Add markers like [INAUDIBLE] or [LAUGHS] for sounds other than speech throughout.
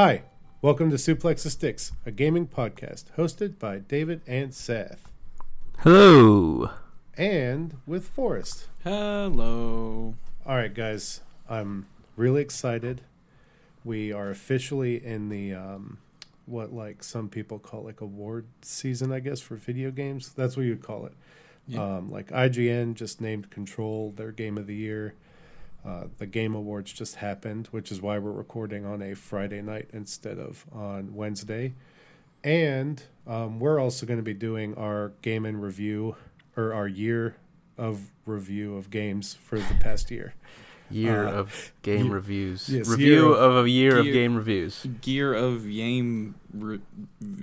Hi, welcome to Suplex the Sticks, a gaming podcast hosted by David and Seth, Hello. and with Forrest. Hello. All right, guys, I'm really excited. We are officially in the um, what like some people call like award season, I guess, for video games. That's what you'd call it. Yeah. Um, like IGN just named Control their game of the year. Uh, the Game Awards just happened, which is why we're recording on a Friday night instead of on Wednesday. And um, we're also going to be doing our game and review or our year of review of games for the past year. Year Uh, of game ye- reviews. yes, Review year of, a year of game reviews. Gear of game. Re-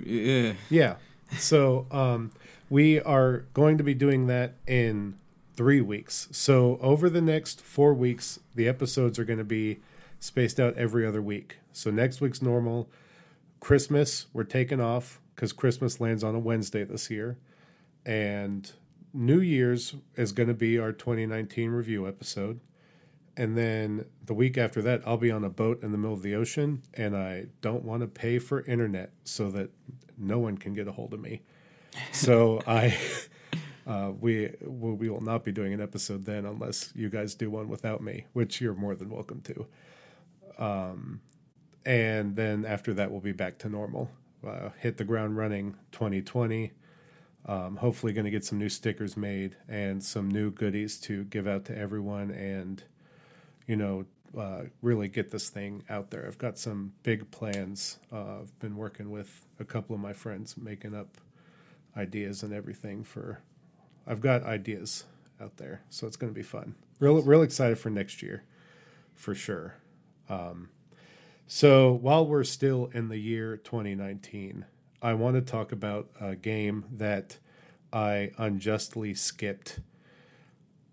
eh. Yeah. So um, we are going to be doing that in three weeks. So over the next four weeks, the episodes are going to be spaced out every other week. So next week's normal. Christmas, we're taking off because Christmas lands on a Wednesday this year. And New Year's is going to be our 2019 review episode. And then the week after that, I'll be on a boat in the middle of the ocean, and I don't want to pay for internet so that no one can get a hold of me. So I, [LAUGHS] uh, we we will not be doing an episode then unless you guys do one without me, which you're more than welcome to. Um, and then after that, we'll be back to normal. Uh, hit the ground running 2020. Um, hopefully, going to get some new stickers made and some new goodies to give out to everyone, and you know, uh, really get this thing out there. I've got some big plans. Uh, I've been working with a couple of my friends, making up ideas and everything for. I've got ideas out there, so it's going to be fun. Real, real excited for next year, for sure. Um, so while we're still in the year 2019, I want to talk about a game that I unjustly skipped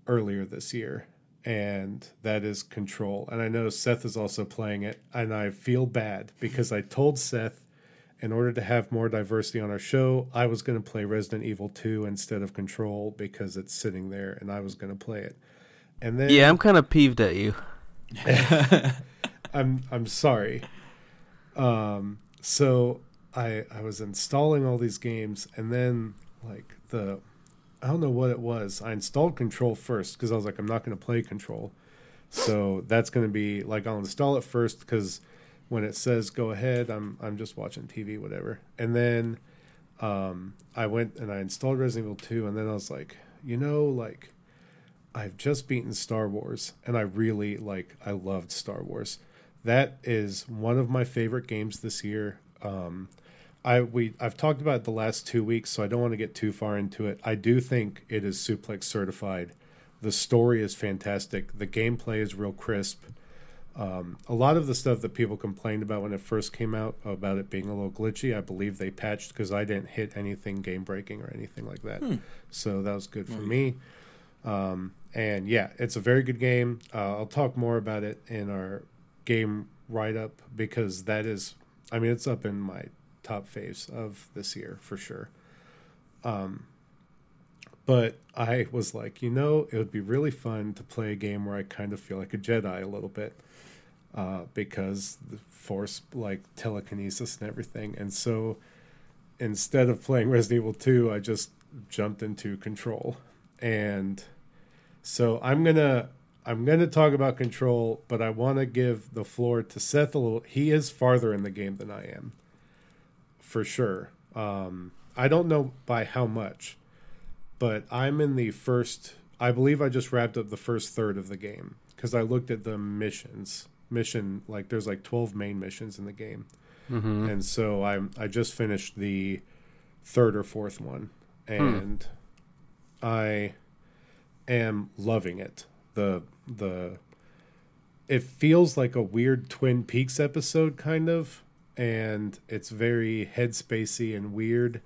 earlier this year, and that is Control. And I know Seth is also playing it, and I feel bad because I told Seth in order to have more diversity on our show, I was going to play Resident Evil 2 instead of Control because it's sitting there and I was going to play it. And then Yeah, I'm kind of peeved at you. [LAUGHS] I'm I'm sorry. Um, so I I was installing all these games, and then like the I don't know what it was. I installed Control first because I was like, I'm not going to play Control. So that's going to be like I'll install it first because when it says go ahead, I'm I'm just watching TV, whatever. And then um, I went and I installed Resident Evil 2, and then I was like, you know, like I've just beaten Star Wars, and I really like I loved Star Wars. That is one of my favorite games this year. Um, I we I've talked about it the last two weeks, so I don't want to get too far into it. I do think it is suplex certified. The story is fantastic. The gameplay is real crisp. Um, a lot of the stuff that people complained about when it first came out about it being a little glitchy, I believe they patched because I didn't hit anything game breaking or anything like that. So that was good for me. Um, and yeah, it's a very good game. Uh, I'll talk more about it in our game write up because that is, I mean, it's up in my top faves of this year for sure. Um, but I was like, you know, it would be really fun to play a game where I kind of feel like a Jedi a little bit uh, because the Force, like telekinesis and everything. And so instead of playing Resident Evil 2, I just jumped into Control. And so I'm going to. I'm going to talk about control, but I want to give the floor to Seth a little. He is farther in the game than I am, for sure. Um, I don't know by how much, but I'm in the first. I believe I just wrapped up the first third of the game because I looked at the missions. Mission like there's like 12 main missions in the game, Mm-hmm. and so I'm I just finished the third or fourth one, and I am loving it. The the it feels like a weird Twin Peaks episode kind of, and it's very headspacey and weird.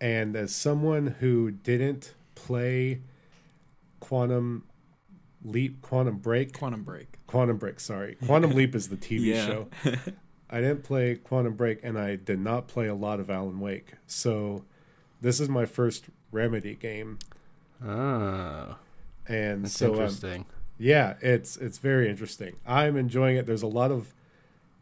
And as someone who didn't play Quantum Leap, Quantum Break, Quantum Break. Quantum Break, sorry, Quantum Leap is the TV Yeah. show. [LAUGHS] I didn't play Quantum Break, and I did not play a lot of Alan Wake. So this is my first Remedy game, Oh, and that's so um, interesting. yeah, it's it's very interesting. I'm enjoying it. There's a lot of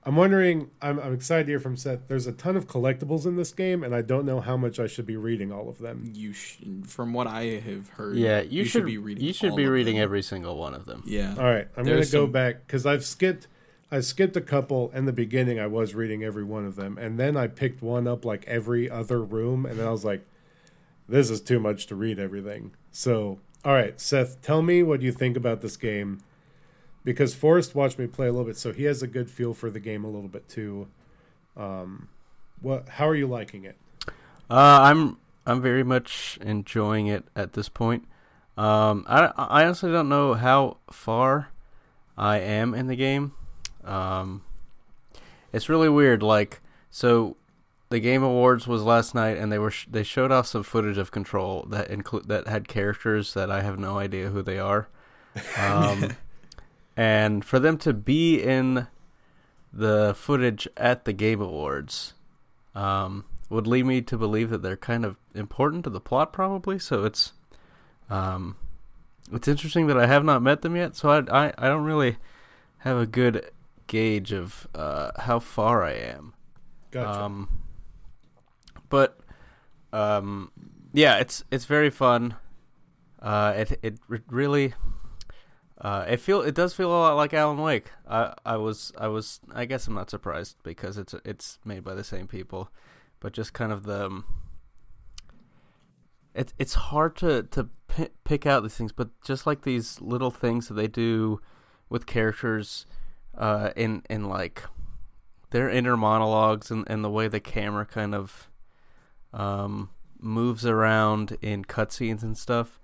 I'm wondering. I'm, I'm excited to hear from Seth. There's a ton of collectibles in this game, and I don't know how much I should be reading all of them. You sh- from what I have heard, Yeah, you, should, be reading. You should all be of reading them. every single one of them. Yeah, All right, I'm There's gonna go some- back because I've skipped. I skipped a couple in the beginning. I was reading every one of them, and then I picked one up like every other room, and then I was like, "This is too much to read everything." So, all right, Seth, tell me what you think about this game, because Forrest watched me play a little bit, so he has a good feel for the game a little bit too. Um, what? How are you liking it? Uh, I'm I'm very much enjoying it at this point. Um, I I honestly don't know how far I am in the game. Um, it's really weird. Like, so the Game Awards was last night, and they were sh- they showed off some footage of Control that include that had characters that I have no idea who they are. [LAUGHS] Um, and for them to be in the footage at the Game Awards, um, would lead me to believe that they're kind of important to the plot, probably. So it's, um, it's interesting that I have not met them yet. So I, I, I don't really have a good gauge of uh, how far I am. Gotcha. Um, but um, yeah, it's it's very fun. Uh, it it re- really. Uh, it feel it does feel a lot like Alan Wake. I I was I was I guess I'm not surprised because it's it's made by the same people, but just kind of the. Um, it, it's hard to to pi- pick out these things, but just like these little things that they do with characters, uh, in in like their inner monologues and, and the way the camera kind of um moves around in cutscenes and stuff.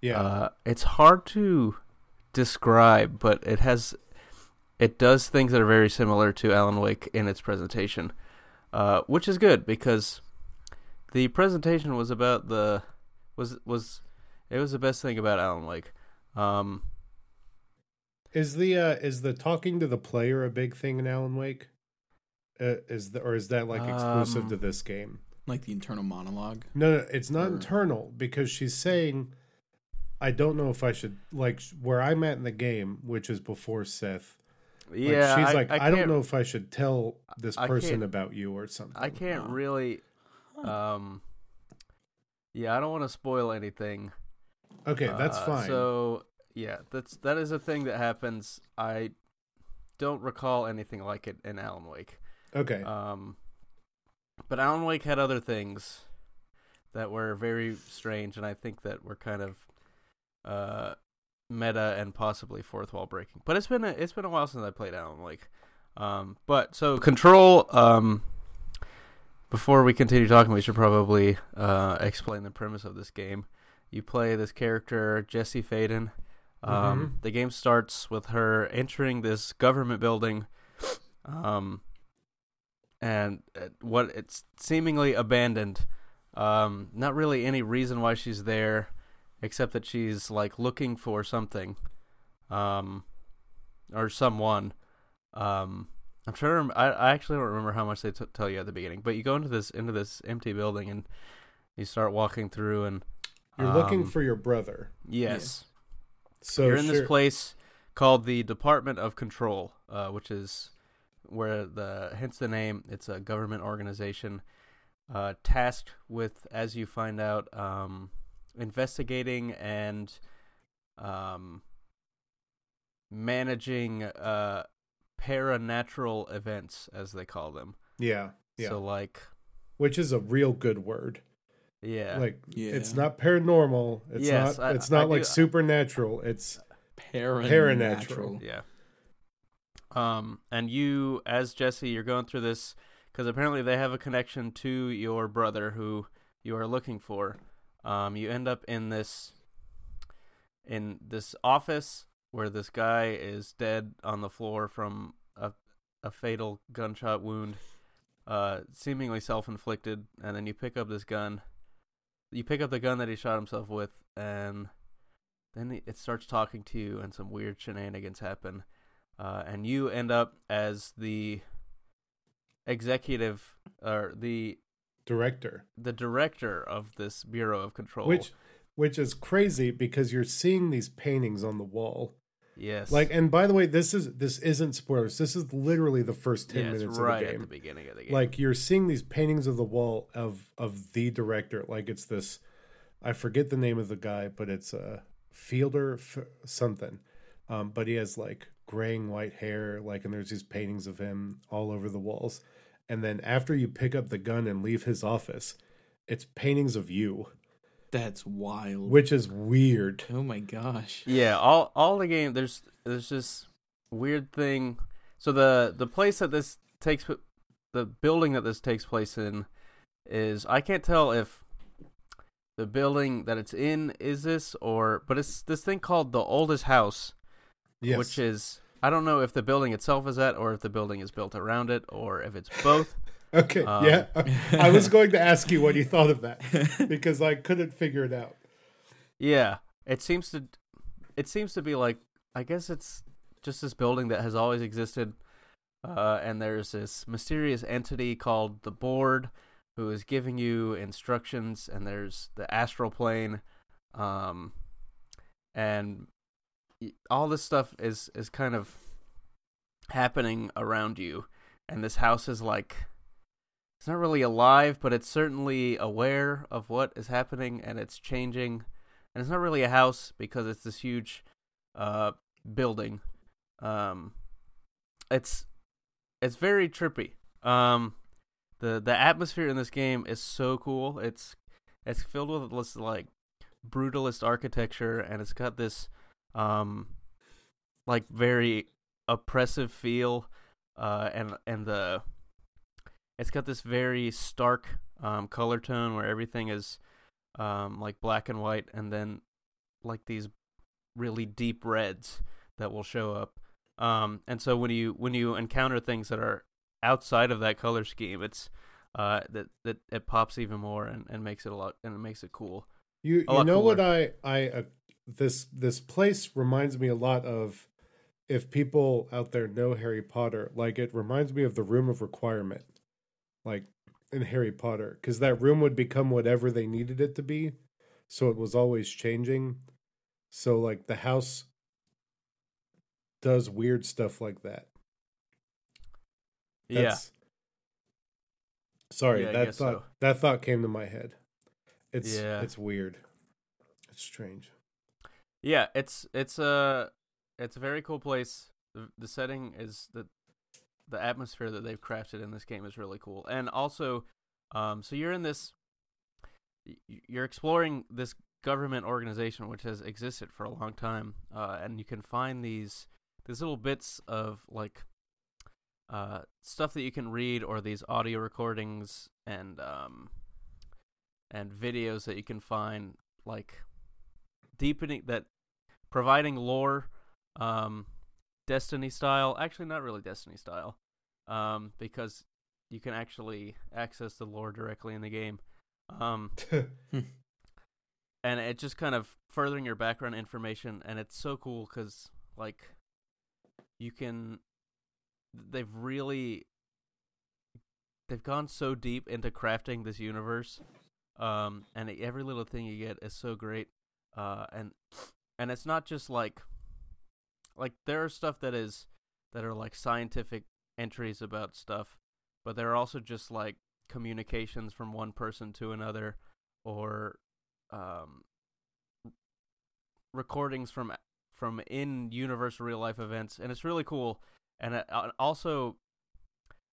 yeah. Uh, it's hard to describe, but it has it does things that are very similar to Alan Wake in its presentation, uh, which is good because the presentation was about the was was it was the best thing about Alan Wake. Um, Is the uh, is the talking to the player a big thing in Alan Wake? Uh, is the or is that like exclusive Um, to this game? like the internal monologue. No, no, it's not or- internal because she's saying, "I don't know if I should like where I'm at in the game, which is before Seth." Like, yeah, she's I, like, I, I, don't know if I should tell this I person about you or something." I can't really. Um, yeah, I don't want to spoil anything. Okay, that's Uh, fine. So yeah, that's that is a thing that happens. I don't recall anything like it in Alan Wake. okay, Um, but Alan Wake had other things that were very strange, and I think that were kind of uh, meta and possibly fourth wall breaking. But it's been a, it's been a while since I played Alan Wake. Um, but so Control. Um, before we continue talking, we should probably uh, explain the premise of this game. You play this character Jesse Faden. Um, Mhm. The game starts with her entering this government building, um, and uh, what it's seemingly abandoned. Um, not really any reason why she's there, except that she's like looking for something, um, or someone. Um, I'm trying to. Rem- I, I actually don't remember how much they t- tell you at the beginning, but you go into this into this empty building and you start walking through, and you're looking um, for your brother. yes. So You're in sure- this place called the Department of Control, uh, which is where the hence the name. It's a government organization uh, tasked with, as you find out, um, investigating and um, managing uh, paranatural events, as they call them. Yeah, yeah, So, like, which is a real good word. yeah, Like Yeah. it's not paranormal. It's Yes, not. I- it's not I like do- supernatural. It's Paranatural. Yeah. Um, and you, as Jesse, you're going through this because apparently they have a connection to your brother who you are looking for. Um, you end up in this in this office where this guy is dead on the floor from a a fatal gunshot wound, uh, seemingly self-inflicted. And then you pick up this gun. You pick up the gun that he shot himself with, and then it starts talking to you, and some weird shenanigans happen, uh, and you end up as the executive or the director, the director of this bureau of control. which which is crazy because you're seeing these paintings on the wall, Yes. Like, and by the way, this is this isn't spoilers. This is literally the first ten yeah, minutes right of the at game. the beginning of the game. Like you're seeing these paintings of the wall of of the director. Like it's this, I forget the name of the guy, but it's a Fielder f- something. Um, but he has like graying white hair, like, and there's these paintings of him all over the walls. And then after you pick up the gun and leave his office, it's paintings of you, That's wild. which is weird. oh my gosh. Yeah, all all the game there's there's this weird thing. So the the place that this takes the building that this takes place in is I can't tell if the building that it's in is this or but it's this thing called the oldest house, Yes. which is I don't know if the building itself is that or if the building is built around it or if it's both. [LAUGHS] okay. um, yeah. [LAUGHS] I was going to ask you what you thought of that because I couldn't figure it out. Yeah, it seems to it seems to be like I guess it's just this building that has always existed, uh, and there's this mysterious entity called the Board who is giving you instructions, and there's the astral plane, um, and all this stuff is is kind of happening around you, and this house is like. It's not really alive, but it's certainly aware of what is happening and it's changing. And it's not really a house because it's this huge uh building. Um it's it's very trippy. Um the the atmosphere in this game is so cool. It's it's filled with this like brutalist architecture and it's got this um like very oppressive feel uh and and the it's got this very stark um color tone where everything is um, like black and white, and then like these really deep reds that will show up. Um, and so when you when you encounter things that are outside of that color scheme, it's uh, that that it pops even more and, and makes it a lot and it makes it cool. You you know what. I I uh, this this place reminds me a lot of if people out there know Harry Potter, like it reminds me of the Room of Requirement, like in Harry Potter, because that room would become whatever they needed it to be, so it was always changing. So like the house does weird stuff like that. yeah, Sorry, Yeah, that thought so. that thought came to my head. It's Yeah. it's weird. It's strange. Yeah. It's it's a it's a very cool place. The, the setting is the the atmosphere that they've crafted in this game is really cool, and also, um, so you're in this, you're exploring this government organization which has existed for a long time, uh, and you can find these these little bits of like uh, stuff that you can read or these audio recordings and um, and videos that you can find like deepening that providing lore um, destiny style actually not really destiny style um, because you can actually access the lore directly in the game um, [LAUGHS] and it just kind of furthering your background information and it's so cool because like you can they've really they've gone so deep into crafting this universe um and every little thing you get is so great uh and and it's not just like like there are stuff that is that are like scientific entries about stuff but there are also just like communications from one person to another or um recordings from from in universe real life events and it's really cool. And it, uh, also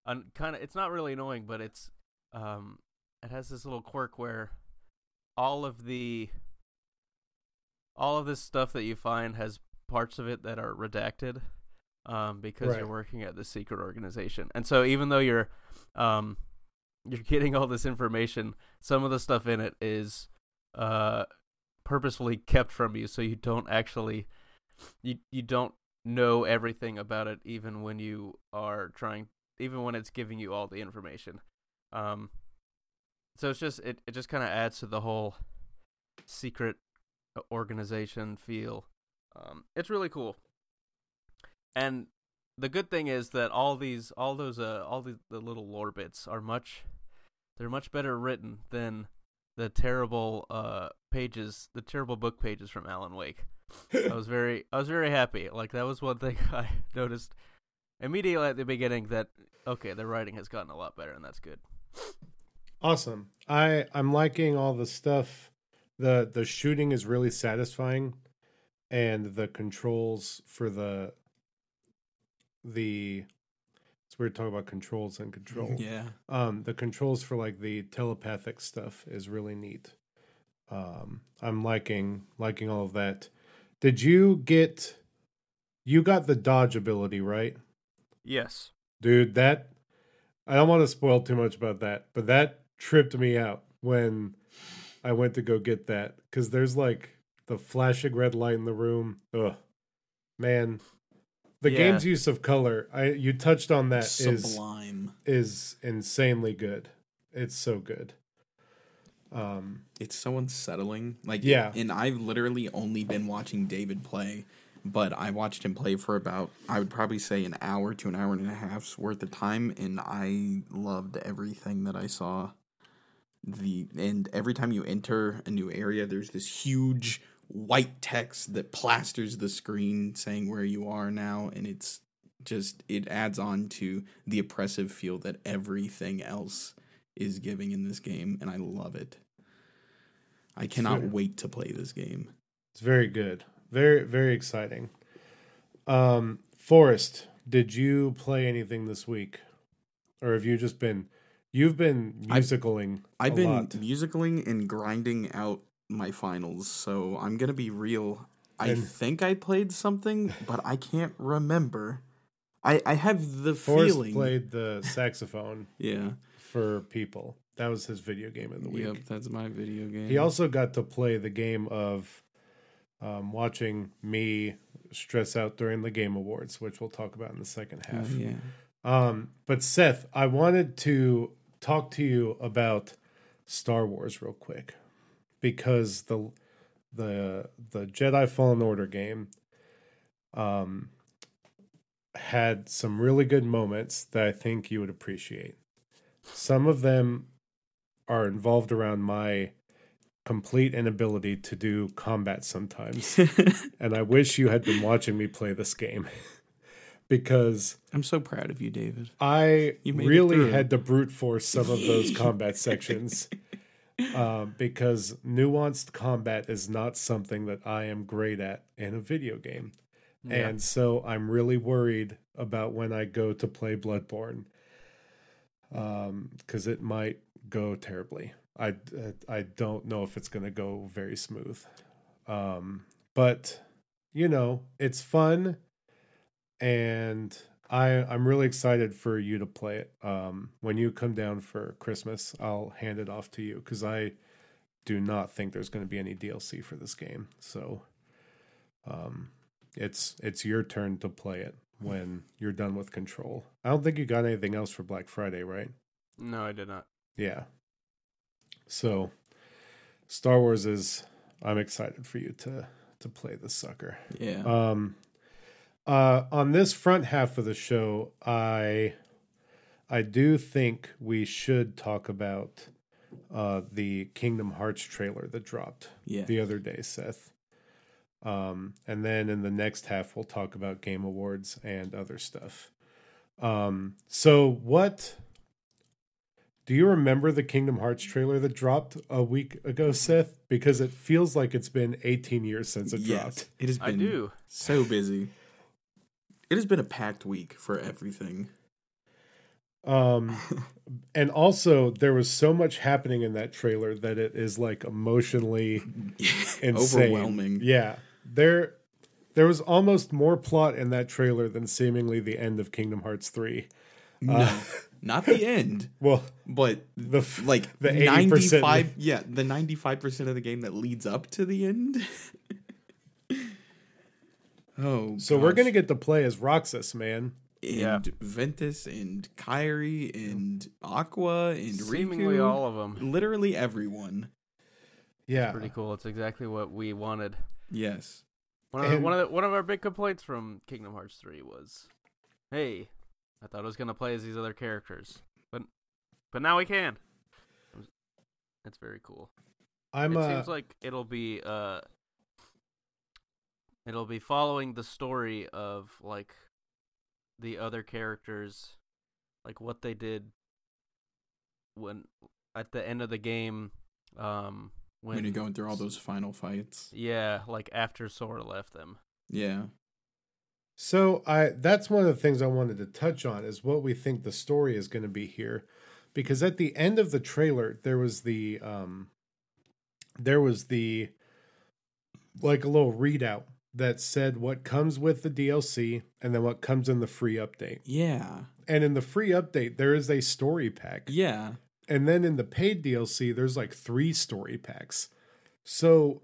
un, kind of it's not really annoying but it's um it has this little quirk where all of the all of this stuff that you find has parts of it that are redacted um because you're working at the secret organization. And so even though you're um you're getting all this information some of the stuff in it is uh purposefully kept from you so you don't actually you you don't know everything about it even when you are trying even when it's giving you all the information. Um so it's just it, it just kind of adds to the whole secret organization feel um it's really cool and the good thing is that all these all those uh all the, the little lore bits are much they're much better written than the terrible uh pages the terrible book pages from Alan Wake I was very [LAUGHS] I was very happy. Like that was one thing [LAUGHS] I noticed immediately at the beginning that okay, the writing has gotten a lot better and that's good. Awesome. I I'm liking all the stuff. The the shooting is really satisfying and the controls for the the it's weird talking about controls and control. Yeah. Um the controls for like the telepathic stuff is really neat. Um I'm liking liking all of that. Did you get you got the dodge ability, right? Yes. Dude, that I don't want to spoil too much about that, but that tripped me out when I went to go get that because there's like the flashing red light in the room. Ugh, man, the Yeah. game's use of color. I you touched on that is Sublime. is insanely good. It's so good. Um, It's so unsettling. Like Yeah. and I've literally only been watching David play, but I watched him play for about I would probably say an hour to an hour and a half's worth of time, and I loved everything that I saw. The and every time you enter a new area, there's this huge white text that plasters the screen saying where you are now, and it's just it adds on to the oppressive feel that everything else is giving in this game, and I love it. I cannot Sure. wait to play this game. it's very good. Very very exciting. Um, Forrest, did you play anything this week, or have you just been? You've been I've- musicaling. I've a been lot. musicaling and grinding out my finals, so I'm gonna be real. I And- think I played something, but I can't remember. I I have the Forrest feeling. played the saxophone [LAUGHS] yeah. for people. That was his video game of the week. Yep, that's my video game. He also got to play the game of um, watching me stress out during the game awards, which we'll talk about in the second Oh, half. yeah. Um, but Seth, I wanted to talk to you about Star Wars real quick because the the the Jedi Fallen Order game um had some really good moments that I think you would appreciate. Some of them are involved around my complete inability to do combat sometimes. [LAUGHS] and I wish you had been watching me play this game [LAUGHS] because I'm so proud of you, David. I You really had to brute force some of those [LAUGHS] combat sections um, because nuanced combat is not something that I am great at in a video game. Yeah. And so I'm really worried about when I go to play Bloodborne because it might go terribly. I, I don't know if it's going to go very smooth. Um, but, you know, it's fun and I I'm really excited for you to play it. Um, when you come down for Christmas, I'll hand it off to you because I do not think there's going to be any DLC for this game. So, um, it's it's your turn to play it when you're done with Control. I don't think you got anything else for Black Friday, right? No, I did not. Yeah. So, Star Wars is. I'm excited for you to to play this sucker. Yeah. Um, uh, on this front half of the show, I I do think we should talk about uh, the Kingdom Hearts trailer that dropped yeah. the other day, Seth. Um, and then in the next half, we'll talk about Game Awards and other stuff. Um, so, what do you remember the Kingdom Hearts trailer that dropped a week ago, Seth? Because it feels like it's been 18 years since it yes. dropped. It has been I do. so busy. It has been a packed week for everything. Um, [LAUGHS] and also there was so much happening in that trailer that it is like emotionally [LAUGHS] insane. Overwhelming. Yeah, there there was almost more plot in that trailer than seemingly the end of Kingdom Hearts three. No, not the end, [LAUGHS] Well, but the like the 80% 95 yeah the 95% of the game that leads up to the end oh so we're gonna get to play as Roxas, man. and Yeah. ventus and Kairi and aqua and Seemingly Riku. all of them. literally everyone Yeah, Pretty cool. It's exactly what we wanted. yes One of, the, And- one of the, one of our big complaints from Kingdom Hearts 3 was, "Hey, I thought I was gonna play as these other characters, but but now we can." That's very cool. I'm. it Uh, seems like it'll be uh it'll be following the story of like the other characters, like what they did when at the end of the game. Um, when, when you're going through all those final fights. Yeah, like after Sora left them. Yeah. So I that's one of the things I wanted to touch on is what we think the story is going to be here, because at the end of the trailer there was the um, there was the like a little readout that said what comes with the DLC and then what comes in the free update. Yeah. And in the free update there is a story pack. Yeah. And then in the paid DLC there's like 3 story packs. So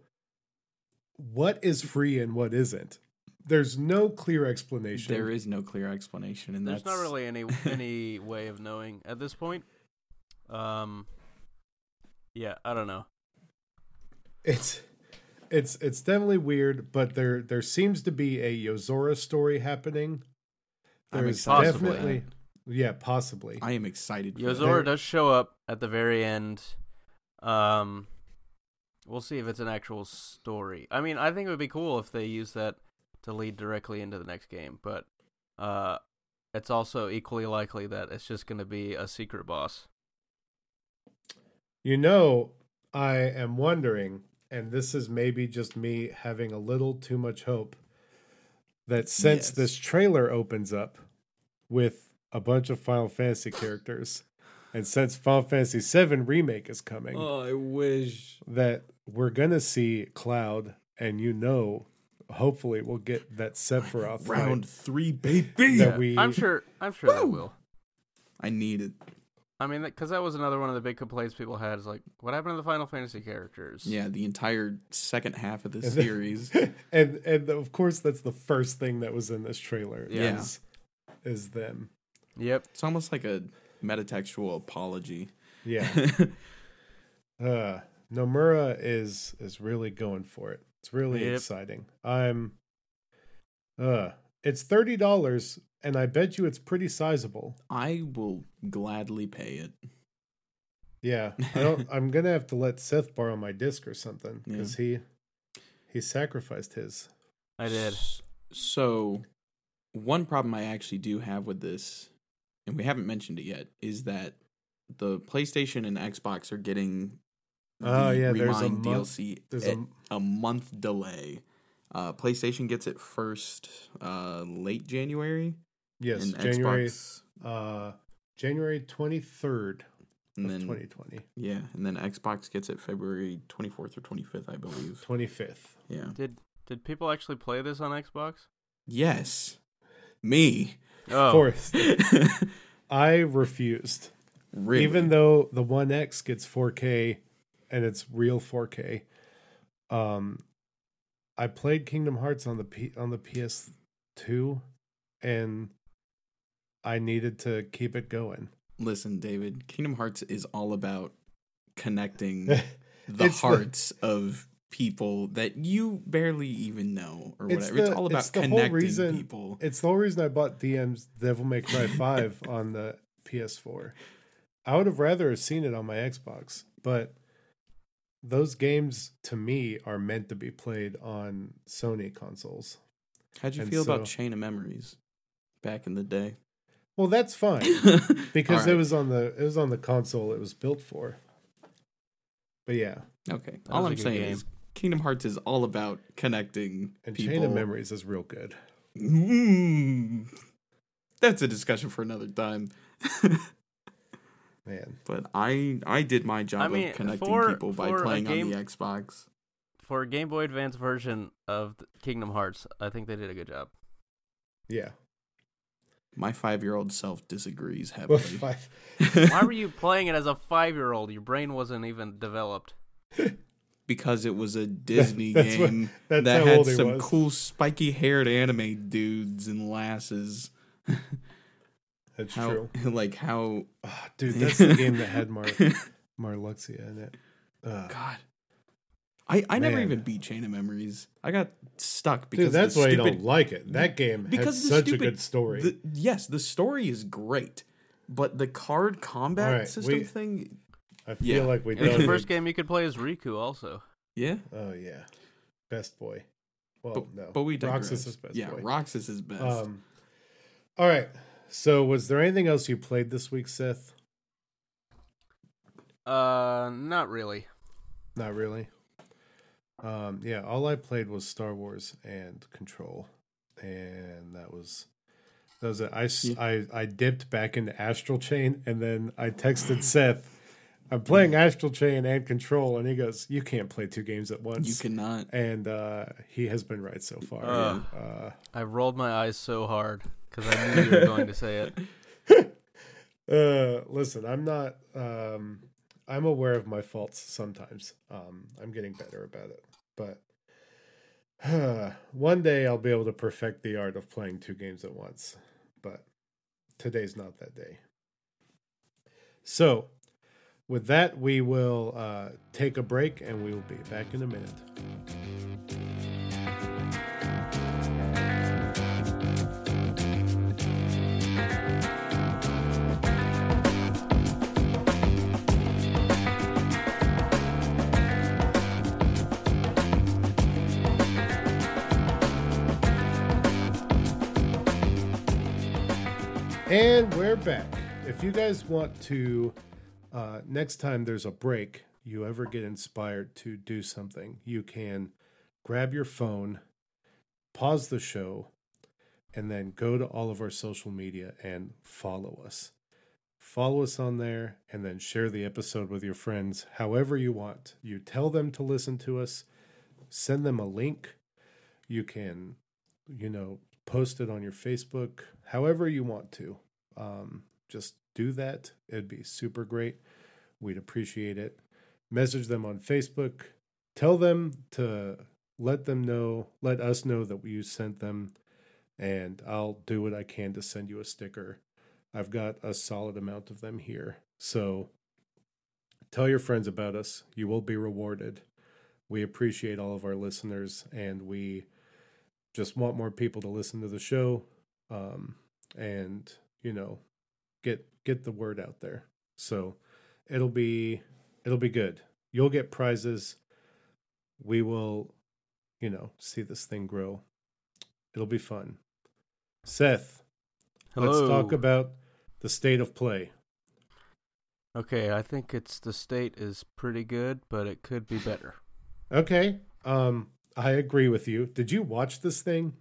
what is free and what isn't? There's no clear explanation. There is no clear explanation and There's that's not really any [LAUGHS] any way of knowing at this point. Um yeah, I don't know. It's it's it's definitely weird, but there there seems to be a Yozora story happening. I'm There's excited for definitely yeah, possibly. I am excited Yozora. There- does show up at the very end. Um we'll see if it's an actual story. I mean, I think it would be cool if they use that to lead directly into the next game, but uh it's also equally likely that it's just going to be a secret boss. You know, I am wondering, and this is maybe just me having a little too much hope, that since Yes. this trailer opens up with a bunch of Final Fantasy characters, and since Final Fantasy VII Remake is coming, Oh, I wish. that we're gonna see Cloud, and you know, hopefully we'll get that Sephiroth fight Round three, baby. that we. I'm sure I'm sure they Woo! will. I need it. I mean, because that was another one of the big complaints people had is like, what happened to the Final Fantasy characters? Yeah, the entire second half of the [LAUGHS] series. [LAUGHS] and and of course that's the first thing that was in this trailer. Yeah. Is, is them. Yep. It's almost like a metatextual apology. Yeah. [LAUGHS] uh Nomura is is really going for it. It's really Yep. exciting. I'm uh it's thirty dollars and I bet you it's pretty sizable. I will gladly pay it. Yeah. I don't [LAUGHS] I'm gonna have to let Seth borrow my disc or something Yeah. because he he sacrificed his. I did. So, one problem I actually do have with this, and we haven't mentioned it yet, is that the PlayStation and Xbox are getting the Oh, yeah, there's a month- DLC There's at a a month delay. Uh, PlayStation gets it first uh, late January, yes, and January Xbox, uh January twenty third and of then twenty twenty. yeah, and then Xbox gets it February twenty fourth or twenty fifth, I believe. Twenty fifth. Yeah. Did did people actually play this on Xbox? Yes, me. Oh, Of course. [LAUGHS] I refused. Really? Even though the One X gets 4K and it's real 4K, um, I played Kingdom Hearts on the P- on the PS2, and I needed to keep it going. Listen, David, Kingdom Hearts is all about connecting [LAUGHS] the It's the- hearts of people that you barely even know or It's whatever. It's, the- all about it's connecting reason- people. It's the whole reason I bought DM's Devil May Cry [LAUGHS] 5 on the PS4. I would have rather have seen it on my Xbox, but those games to me are meant to be played on Sony consoles. How'd you and feel about Chain of Memories back in the day? Well, that's fine [LAUGHS] because All it was on the it was on the console it was built for. But yeah, Okay. That all was a I'm saying game. is Kingdom Hearts is all about connecting and people. Chain of Memories is real good. Mm. That's a discussion for another time. Man, [LAUGHS] But I I did my job I mean, of connecting for- people by playing game- on the Xbox. for a Game Boy Advance version of Kingdom Hearts, I think they did a good job. yeah. My five year old self disagrees [LAUGHS] heavily. five- Why were you playing it as a five year old? Your brain wasn't even developed. [LAUGHS] because it was a Disney That's what- game that's that had some was. cool spiky haired anime dudes and lasses. [LAUGHS] That's How true. like how Ah, dude, that's the game that had Mar Marluxia in it. Ugh. God. I, I never even beat Chain of Memories. I got stuck because Dude, that's the why you stupid, don't like it. That game because has such stupid, a good story. The, yes, the story is great, but the card combat All right, system we- thing, I feel yeah. like we It don't. the first game you could play is Riku, also. yeah. Oh yeah, best boy. Well, But, no, but we digress. Roxas is best yeah, boy. Roxas is best. Um, all right. So, was there anything else you played this week, Seth? Uh, not really. Not really. Um, yeah, all I played was Star Wars and Control, and that was that was it. I, s- Yeah. I I dipped back into Astral Chain, and then I texted Seth, "I'm playing Astral Chain and Control," and he goes, "You can't play two games at once." you cannot. and uh, he has been right so far. Uh. Uh, I rolled my eyes so hard because I knew you were going to say it. [LAUGHS] Uh, listen, I'm not. Um, I'm aware of my faults sometimes. Um, I'm getting better about it, but [SIGHS] one day I'll be able to perfect the art of playing two games at once. But today's not that day. So, with that, we will uh, take a break, and we will be back in a minute. And we're back. If you guys want to, uh, next time there's a break, you ever get inspired to do something, you can grab your phone, pause the show, and then go to all of our social media and follow us. Follow us on there and then share the episode with your friends however you want. You tell them to listen to us, send them a link. You can, you know, post it on your Facebook, however you want to. Um, just do that. It'd be super great. We'd appreciate it. Message them on Facebook. Tell them to let them know, let us know that you sent them, and I'll do what I can to send you a sticker. I've got a solid amount of them here. So tell your friends about us. You will be rewarded. We appreciate all of our listeners, and we just want more people to listen to the show um, and you know get get the word out there. So it'll be it'll be good. You'll get prizes. We will you know see this thing grow. It'll be fun. Seth Hello. let's talk about the state of play. Okay, I think it's the state is pretty good, but it could be better. okay um i agree with you. Did you watch this thing?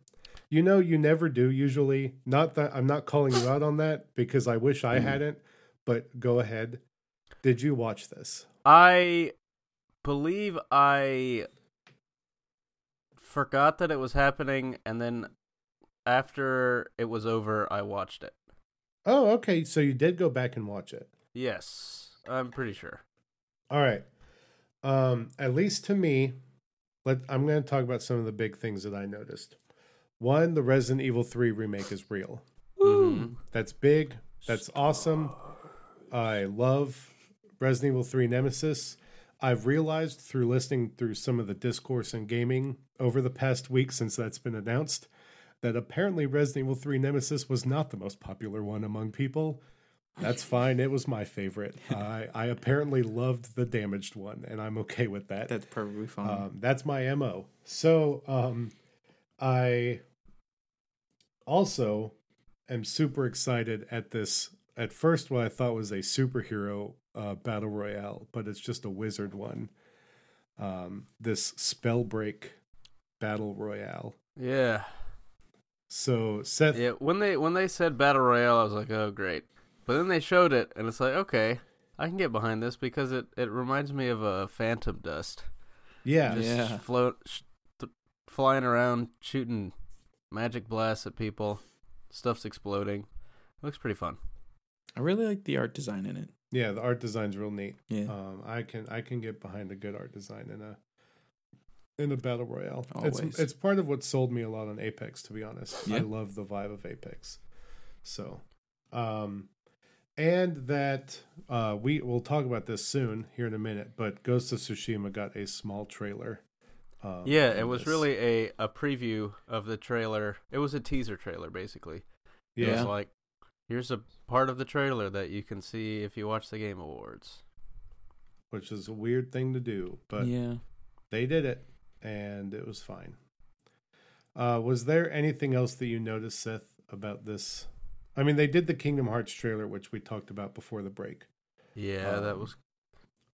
You know you never do usually. Not that i'm not calling you out on that because i wish i Mhm. hadn't but go ahead. Did you watch this? I believe I forgot that it was happening, and then after it was over, I watched it. oh okay. So you did go back and watch it. Yes, I'm pretty sure. all right. Um at least to me let i'm going to talk about some of the big things that i noticed one the resident evil 3 remake is real Mhm. That's big. That's awesome. I love Resident Evil 3 Nemesis. I've realized through listening through some of the discourse in gaming over the past week since that's been announced that apparently Resident Evil 3 Nemesis was not the most popular one among people. That's fine. It was my favorite. I, I apparently loved the damaged one, and I'm okay with that. That's perfectly fine. Um, that's my mo. So um, I also am super excited at this. At first, what I thought was a superhero uh, battle royale, but it's just a wizard one. Um, this Spellbreak battle royale. Yeah, So Seth, yeah. When they when they said battle royale, I was like, oh great. But then they showed it, and it's like, okay, I can get behind this because it it reminds me of a Phantom Dust. yeah, just Yeah. float, sh- th- flying around, shooting magic blasts at people. Stuff's exploding. looks pretty fun. I really like the art design in it. yeah, the art design's real neat. Yeah. Um, I can I can get behind a good art design in a in a battle royale. Always. It's it's part of what sold me a lot on Apex. To be honest, I love the vibe of Apex. So, um, and that uh, we will talk about this soon here in a minute. But Ghost of Tsushima got a small trailer. Um, Yeah, it was this. really a, a preview of the trailer. It was a teaser trailer, basically. It yeah. was like, here's a part of the trailer that you can see if you watch the Game Awards. which is a weird thing to do, but yeah. they did it and it was fine. Uh, was there anything else that you noticed, Seth, about this? I mean, they did the Kingdom Hearts trailer, which we talked about before the break. Yeah, that Um, was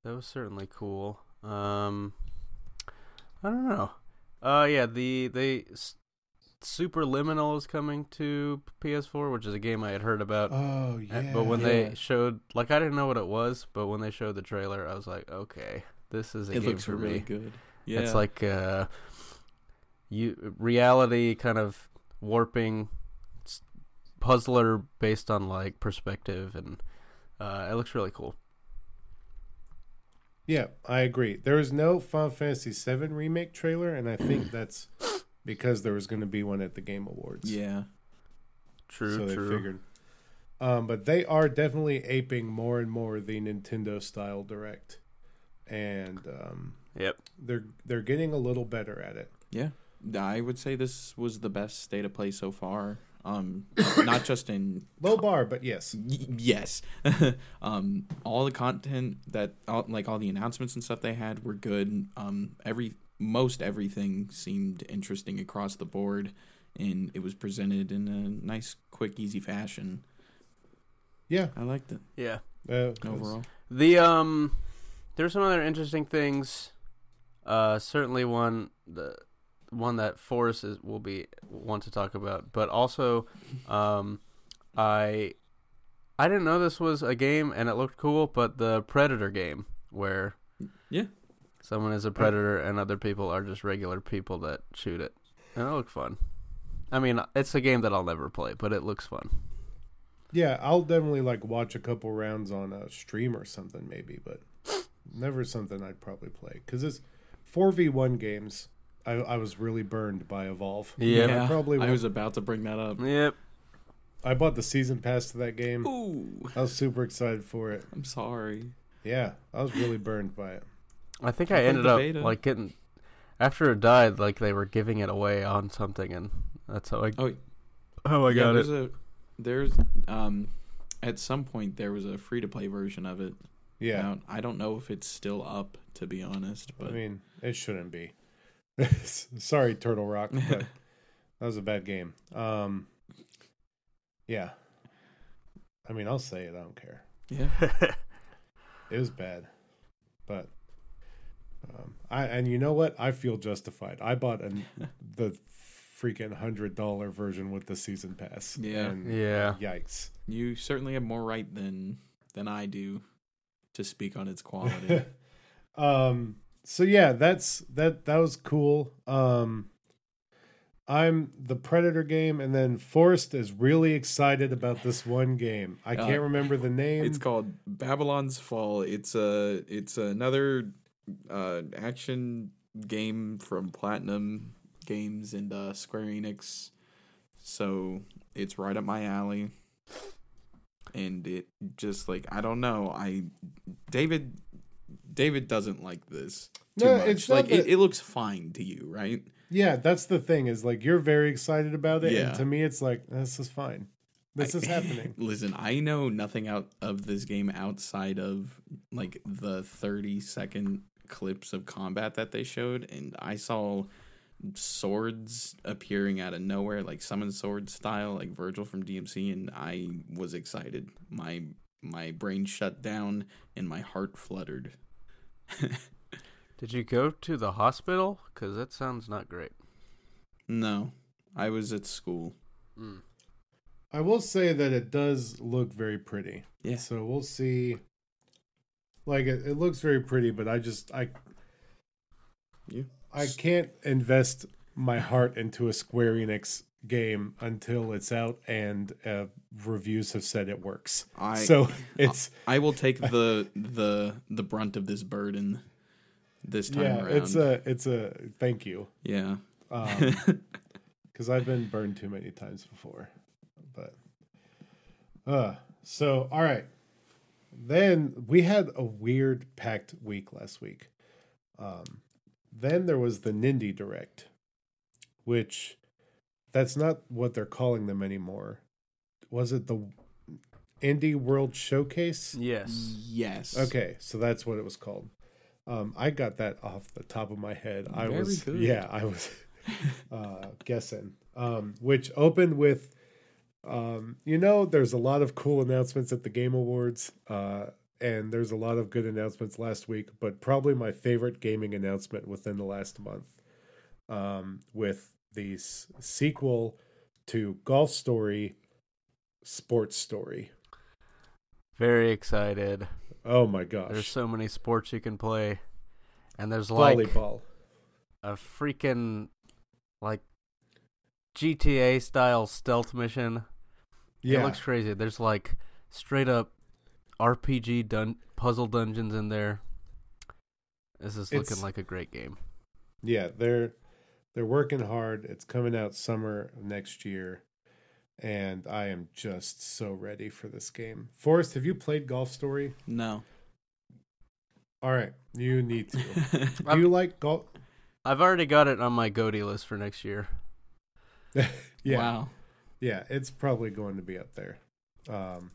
that was certainly cool. Um, I don't know. Uh, yeah, the they S- Superliminal is coming to PS4, which is a game I had heard about. Oh Uh, yeah, but when Yeah. they showed, like, I didn't know what it was, but when they showed the trailer, I was like, okay, this is a game. It game looks for really me. good. Yeah, It's like uh, you reality kind of warping s- puzzler based on like perspective, and uh, it looks really cool. yeah, I agree. There was no Final Fantasy VII remake trailer, and I think [CLEARS THROAT] that's because there was going to be one at the Game Awards. yeah. True, so they true. figured. Um, but they are definitely aping more and more the Nintendo style direct, and um, Yep. they're they're getting a little better at it. Yeah, I would say this was the best state of play so far. Um, [COUGHS] not just in Low bar, but yes, y- yes, [LAUGHS] um, all the content that all, like all the announcements and stuff they had were good. Um, every most everything seemed interesting across the board, and it was presented in a nice, quick, easy fashion. yeah. I liked it Yeah. Uh, overall. The um, there's some other interesting things. Uh, certainly one the one that Forrest is, will be want to talk about, but also, um, I I didn't know this was a game and it looked cool, but the Predator game where Yeah. someone is a predator and other people are just regular people that shoot it, and it looked fun. I mean, it's a game that I'll never play, but it looks fun. Yeah, I'll definitely like watch a couple rounds on a stream or something, maybe, but never something I'd probably play because it's four v one games. I, I was really burned by Evolve. Yeah. I probably. I won't- was about to bring that up. Yep. I bought the season pass to that game. Ooh, I was super excited for it. I'm sorry. Yeah, I was really burned by it. I think I I ended up beta. like getting after it died, like they were giving it away on something, and that's how I Oh, how I yeah, got there's it. a there's um at some point there was a free to play version of it. Yeah, out. I don't know if it's still up to be honest, but I mean it shouldn't be. [LAUGHS] Sorry, Turtle Rock, [LAUGHS] but that was a bad game. Um, yeah, I mean I'll say it. I don't care. yeah, [LAUGHS] It was bad, but um, I and you know what? I feel justified. I bought an, the freaking hundred dollar version with the season pass. Yeah. and yeah. yikes. you certainly have more right than than I do to speak on its quality. um. So yeah, that's that. That was cool. Um. I'm the Predator game, and then Forrest is really excited about this one game. I Uh, can't remember the name. it's called Babylon's Fall. It's a it's another uh, action game from Platinum Games and uh, Square Enix. So it's right up my alley. And it just like I don't know. I David David doesn't like this too No, much. it's like it, it looks fine to you, right? yeah, that's the thing. Is like you're very excited about it, Yeah. and to me, it's like this is fine. This I- is happening. [LAUGHS] Listen, I know nothing out of this game outside of like the 30 second clips of combat that they showed and I saw swords appearing out of nowhere like summon sword style like Vergil from DMC and I was excited. My my brain shut down and my heart fluttered. [LAUGHS] Did you go to the hospital? Because that sounds not great. No, I was at school. Mm. I will say that it does look very pretty. Yeah. So we'll see. Like it, it looks very pretty, but I just I You I can't invest my heart into a Square Enix game until it's out and uh, reviews have said it works. I so [LAUGHS] it's I will take the the the brunt of this burden this time yeah, around. it's a it's a thank you yeah. [LAUGHS] because I've been burned too many times before. But uh so all right. Then we had a weird packed week last week. Um then there was the Nindie Direct, which that's not what they're calling them anymore. Was it the Indie World Showcase? Yes. Yes. Okay, so that's what it was called. Um, I got that off the top of my head. I Very was good. yeah, I was [LAUGHS] uh, Gessen, um, which opened with, um, you know, there's a lot of cool announcements at the Game Awards, uh, and there's a lot of good announcements last week, but probably my favorite gaming announcement within the last month, um, with the sequel to Golf Story, Sports Story. Very excited. Oh my gosh! There's so many sports you can play, and there's like volleyball. a freaking like GTA style stealth mission. Yeah, It looks crazy. There's like straight up RPG dun- puzzle dungeons in there. This is It's- looking like a great game. yeah. They're they're working hard. It's coming out summer next year, and I am just so ready for this game. Forrest, have you played Golf Story? No. All right, you need to. [LAUGHS] Do you like golf? I've already got it on my GOTY list for next year. [LAUGHS] Yeah, Wow. yeah. It's probably going to be up there. Um,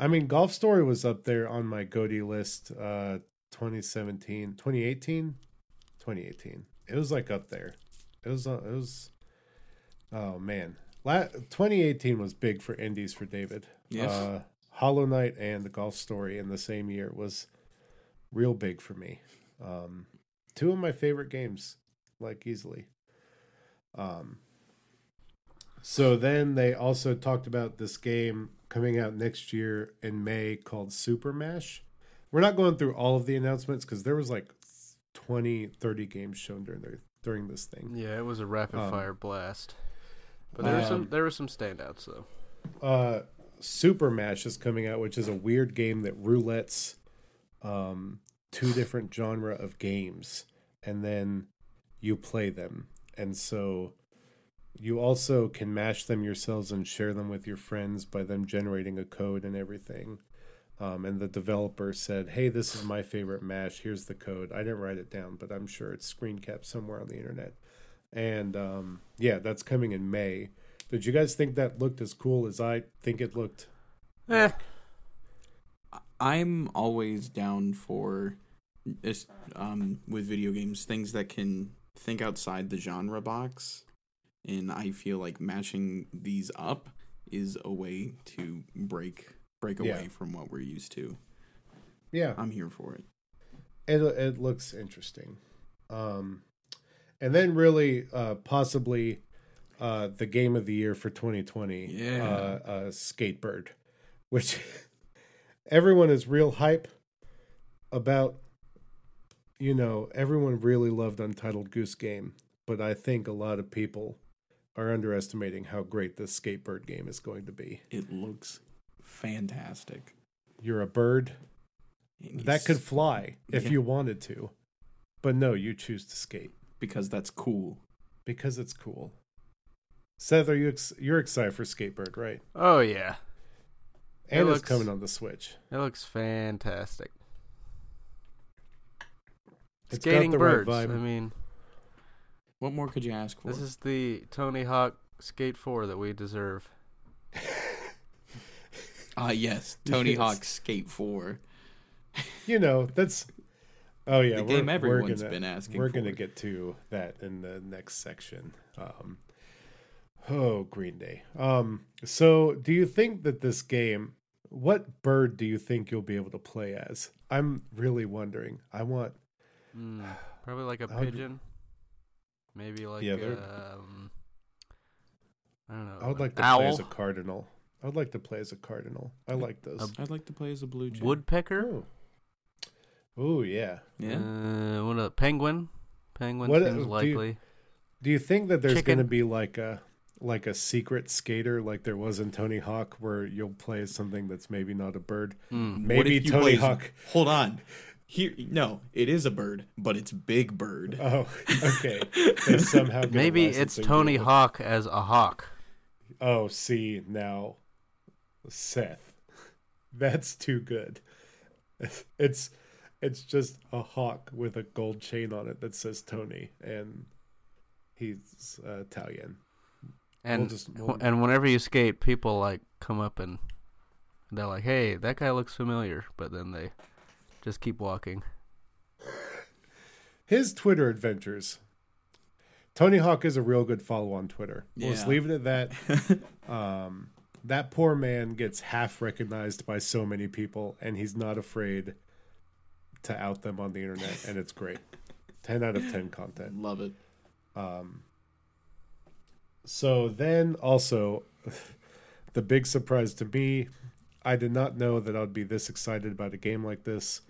I mean, Golf Story was up there on my GOTY list. Uh, 2017, 2018, 2018. It was like up there. It was. Uh, it was. Oh man, La- 2018 was big for indies for David. Yes. Uh, Hollow Knight and the Golf Story in the same year was real big for me. Um, two of my favorite games, like easily. Um, so then they also talked about this game coming out next year in May called Super Mash. We're not going through all of the announcements because there was like 20, 30 games shown during their, during this thing. Yeah, it was a rapid Um, fire blast. But there were some um, there were some standouts though. uh Super Mash is coming out, which is a weird game that roulettes um two different genre of games and then you play them. And so you also can mash them yourselves and share them with your friends by them generating a code and everything. Um, and the developer said, "Hey, this is my favorite mash. Here's the code. I didn't write it down, but I'm sure it's screen capped somewhere on the internet." And um, yeah, that's coming in May. Did you guys think that looked as cool as I think it looked? Eh, I'm always down for um, with video games things that can think outside the genre box, and I feel like matching these up is a way to break break away Yeah. from what we're used to. Yeah, I'm here for it. it it looks interesting. Um, and then really, uh, possibly, uh, the game of the year for 2020, Yeah. uh, uh, Skatebird, which [LAUGHS] everyone is real hype about. You know, everyone really loved Untitled Goose Game, but I think a lot of people are underestimating how great this Skatebird game is going to be. It looks fantastic. You're a bird that could fly if Yeah. you wanted to, but no, you choose to skate. because that's cool. because it's cool. Seth, are you ex- you're excited for Skatebird, right? oh yeah, It And looks- it's coming on the Switch. it looks fantastic. It's got Skating the right birds. vibe. I mean, What more could you ask for? this is the Tony Hawk Skate Four that we deserve. [LAUGHS] Ah, yes, [LAUGHS] Tony Yes. Hawk's Skate Four. You know, that's oh yeah, the we're- game we're everyone's gonna- been asking. We're gonna get to that in the next section. Um, oh, Green Day. Um, so do you think that this game? What bird do you think you'll be able to play as? I'm really wondering. I want Mm, probably like a That pigeon. Maybe like Yeah, um, I don't know. I would like to owl, play as a cardinal. I would like to play as a cardinal. I like those. I'd like to play as a blue jay. woodpecker. Oh. Oh yeah. Yeah. Uh, what a penguin. Penguin What- seems do you- likely. Do you think that there's going to be like a like a secret skater like there was in Tony Hawk where you'll play as something that's maybe not a bird? Mm. Maybe if Tony play- Hawk. Hold on. Here, no, it is a bird, but it's Big Bird. Oh, okay. They somehow Maybe it's Tony. Hawk as a hawk. Oh, see now, Seth, that's too good. [LAUGHS] It's it's just a hawk with a gold chain on it that says Tony, and he's uh, Italian. And just- we'll- and whenever you skate, people like come up and they're like, "Hey, that guy looks familiar," but then they just keep walking. [LAUGHS] His Twitter adventures Tony Hawk is a real good follow on Twitter. We'll just leave it at that. [LAUGHS] um, that poor man gets half recognized by so many people, and he's not afraid to out them on the internet, and it's great. [LAUGHS] 10 out of 10 content. Love it. Um, So then also, [LAUGHS] the big surprise to me, I did not know that I'd be this excited about a game like this,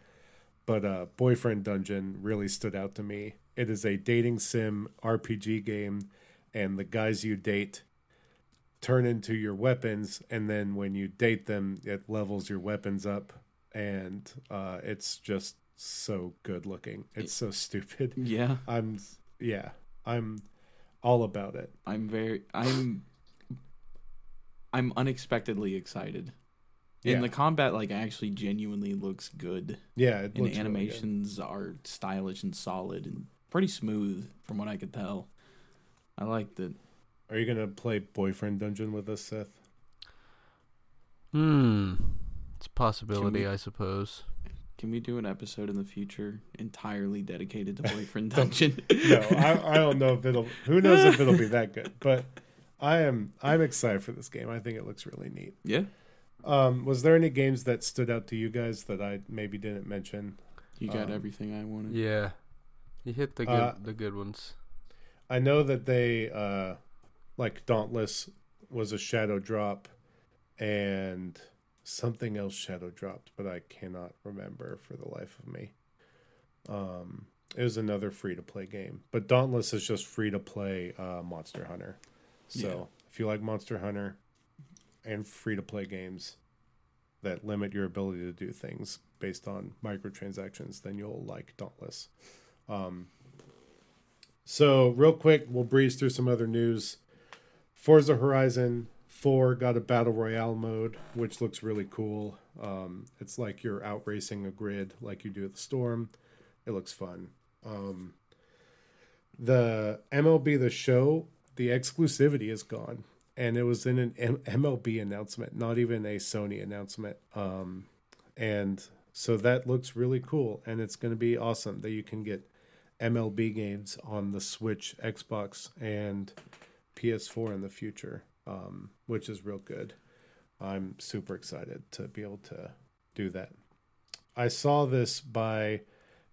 but uh, Boyfriend Dungeon really stood out to me. It is a dating sim RPG game, and the guys you date turn into your weapons, and then when you date them, it levels your weapons up, and uh, it's just so good looking. It's so stupid. [LAUGHS] Yeah, I'm, yeah, I'm all about it. I'm very. I'm. I'm unexpectedly excited. Yeah. And the combat like actually genuinely looks good. Yeah, it And the really animations are stylish and solid and pretty smooth from what I could tell. I liked it. Are you gonna play Boyfriend Dungeon with us, Seth? Hmm. It's a possibility, we- I suppose. Can we do an episode in the future entirely dedicated to [LAUGHS] Boyfriend Dungeon? [LAUGHS] No, I, I don't know if it'll. Who knows if it'll be [LAUGHS] that good? But I am. I'm excited for this game. I think it looks really neat. yeah. Um, was there any games that stood out to you guys that I maybe didn't mention? You got Um, everything I wanted. Yeah. You hit the good Uh, the good ones. I know that they uh, like Dauntless was a shadow drop, and something else shadow dropped, but I cannot remember for the life of me. Um, it was another free to play game, but Dauntless is just free to play uh, Monster Hunter. So Yeah. if you like Monster Hunter and free to play games that limit your ability to do things based on microtransactions, then you'll like Dauntless. Um, so real quick, we'll breeze through some other news. Forza Horizon 4 got a battle royale mode, which looks really cool. Um, it's like you're out racing a grid like you do at the Storm. It looks fun. Um, the MLB The Show, the exclusivity is gone. And it was in an M- MLB announcement, not even a Sony announcement. Um, and so that looks really cool. And it's going to be awesome that you can get MLB games on the Switch, Xbox, and PS4 in the future, um, which is real good. I'm super excited to be able to do that. I saw this by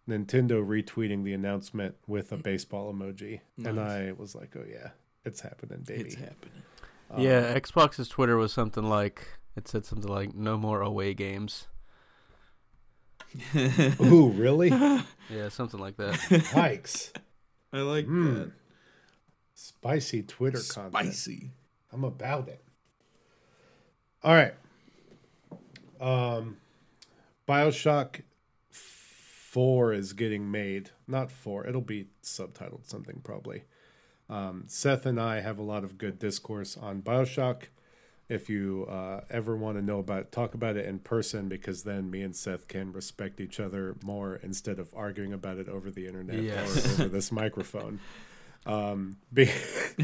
Nintendo retweeting the announcement with a baseball emoji, and I was like, "Oh yeah, it's happening, baby." It's happening. Um, yeah, Xbox's Twitter was something like it said something like no more away games. Ooh, really? [LAUGHS] Yeah, something like that. Hikes. I like Mm. that. Spicy Twitter content. Spicy. I'm about it. All right. Um, Bioshock Four is getting made. Not four. It'll be subtitled something probably. Um, Seth and I have a lot of good discourse on Bioshock. If you uh, ever want to know about it, talk about it in person because then me and Seth can respect each other more instead of arguing about it over the internet Yes. or over this microphone. [LAUGHS] Um, be-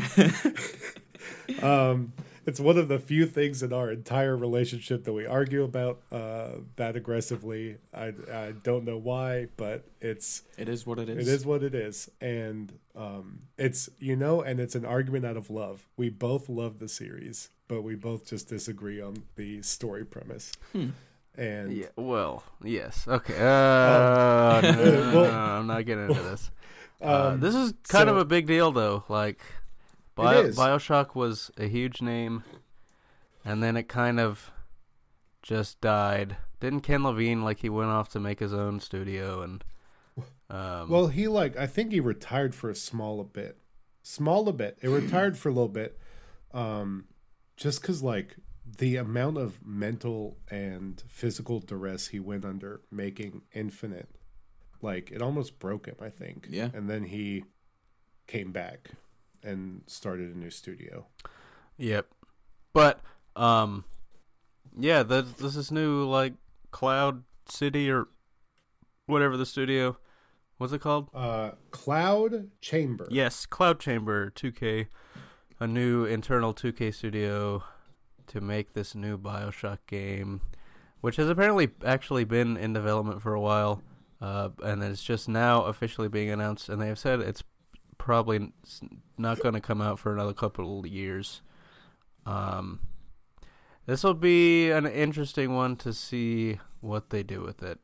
[LAUGHS] um, it's one of the few things in our entire relationship that we argue about uh, that aggressively. I, I don't know why, but it's It is what it is. it is what it is, and um, it's you know, and it's an argument out of love. We both love the series, but we both just disagree on the story premise. Hmm. And Yeah, well, yes. Okay. Uh, [LAUGHS] no, no, no, Well- no, I'm not getting into this. Uh, this is kind of a big deal, though. Like, Bio- Bioshock was a huge name, and then it kind of just died. Didn't Ken Levine like he went off to make his own studio and? Um, Well, he like I think he retired for a small a bit, small a bit. It [CLEARS THROAT] retired for a little bit, um, just because like the amount of mental and physical duress he went under making Infinite, like it almost broke him. I think. Yeah. And then he came back and started a new studio. Yep. But um yeah, this, there's this new like Cloud City or whatever the studio what's it called? Uh, Cloud Chamber. Yes, Cloud Chamber 2K, a new internal 2K studio to make this new BioShock game, which has apparently actually been in development for a while, uh, and it's just now officially being announced. And they have said it's probably not going to come out for another couple of years. Um, this will be an interesting one to see what they do with it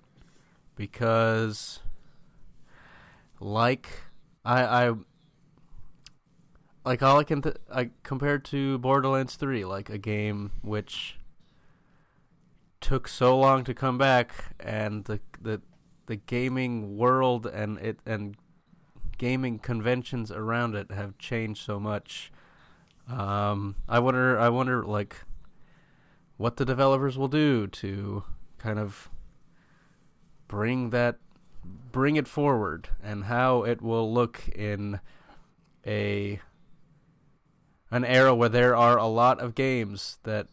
because, like, I, I like all I can th- I compared to Borderlands 3, like a game which took so long to come back and the the the gaming world and it and gaming conventions around it have changed so much. Um, I wonder I wonder like what the developers will do to kind of bring that bring it forward and how it will look in a an era where there are a lot of games that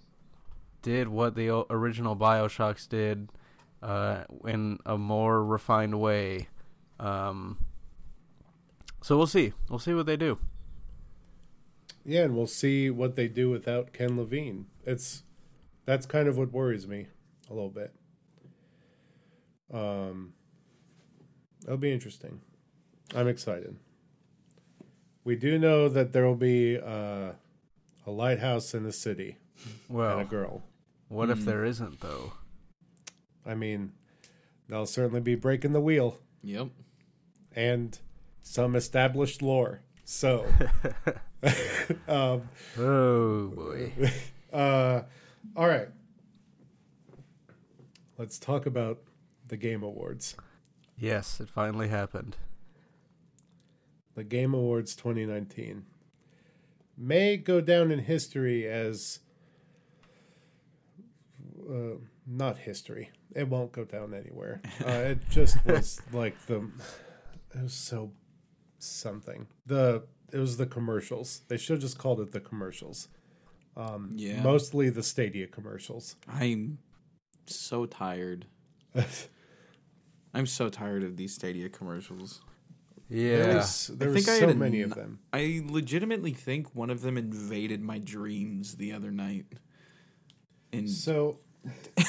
did what the original BioShocks did uh, in a more refined way. Um, so we'll see. We'll see what they do. Yeah, and we'll see what they do without Ken Levine. It's that's kind of what worries me a little bit. Um, that'll be interesting. I'm excited. We do know that there will be uh, a lighthouse in the city well, and a girl. What if there isn't though? I mean, they'll certainly be breaking the wheel Yep. and some established lore. So, [LAUGHS] [LAUGHS] um, Oh boy. [LAUGHS] uh, all right. Let's talk about the Game Awards. yes, it finally happened. The Game Awards 2019 may go down in history as uh, not history. It won't go down anywhere. Uh, it just [LAUGHS] was like the. It was so something. The it was the commercials. They should have just called it the commercials. Um, Yeah. Mostly the Stadia commercials. I'm so tired. [LAUGHS] I'm so tired of these Stadia commercials. Yeah. There was, there I was think I so had many n- of them. I legitimately think one of them invaded my dreams the other night. And So,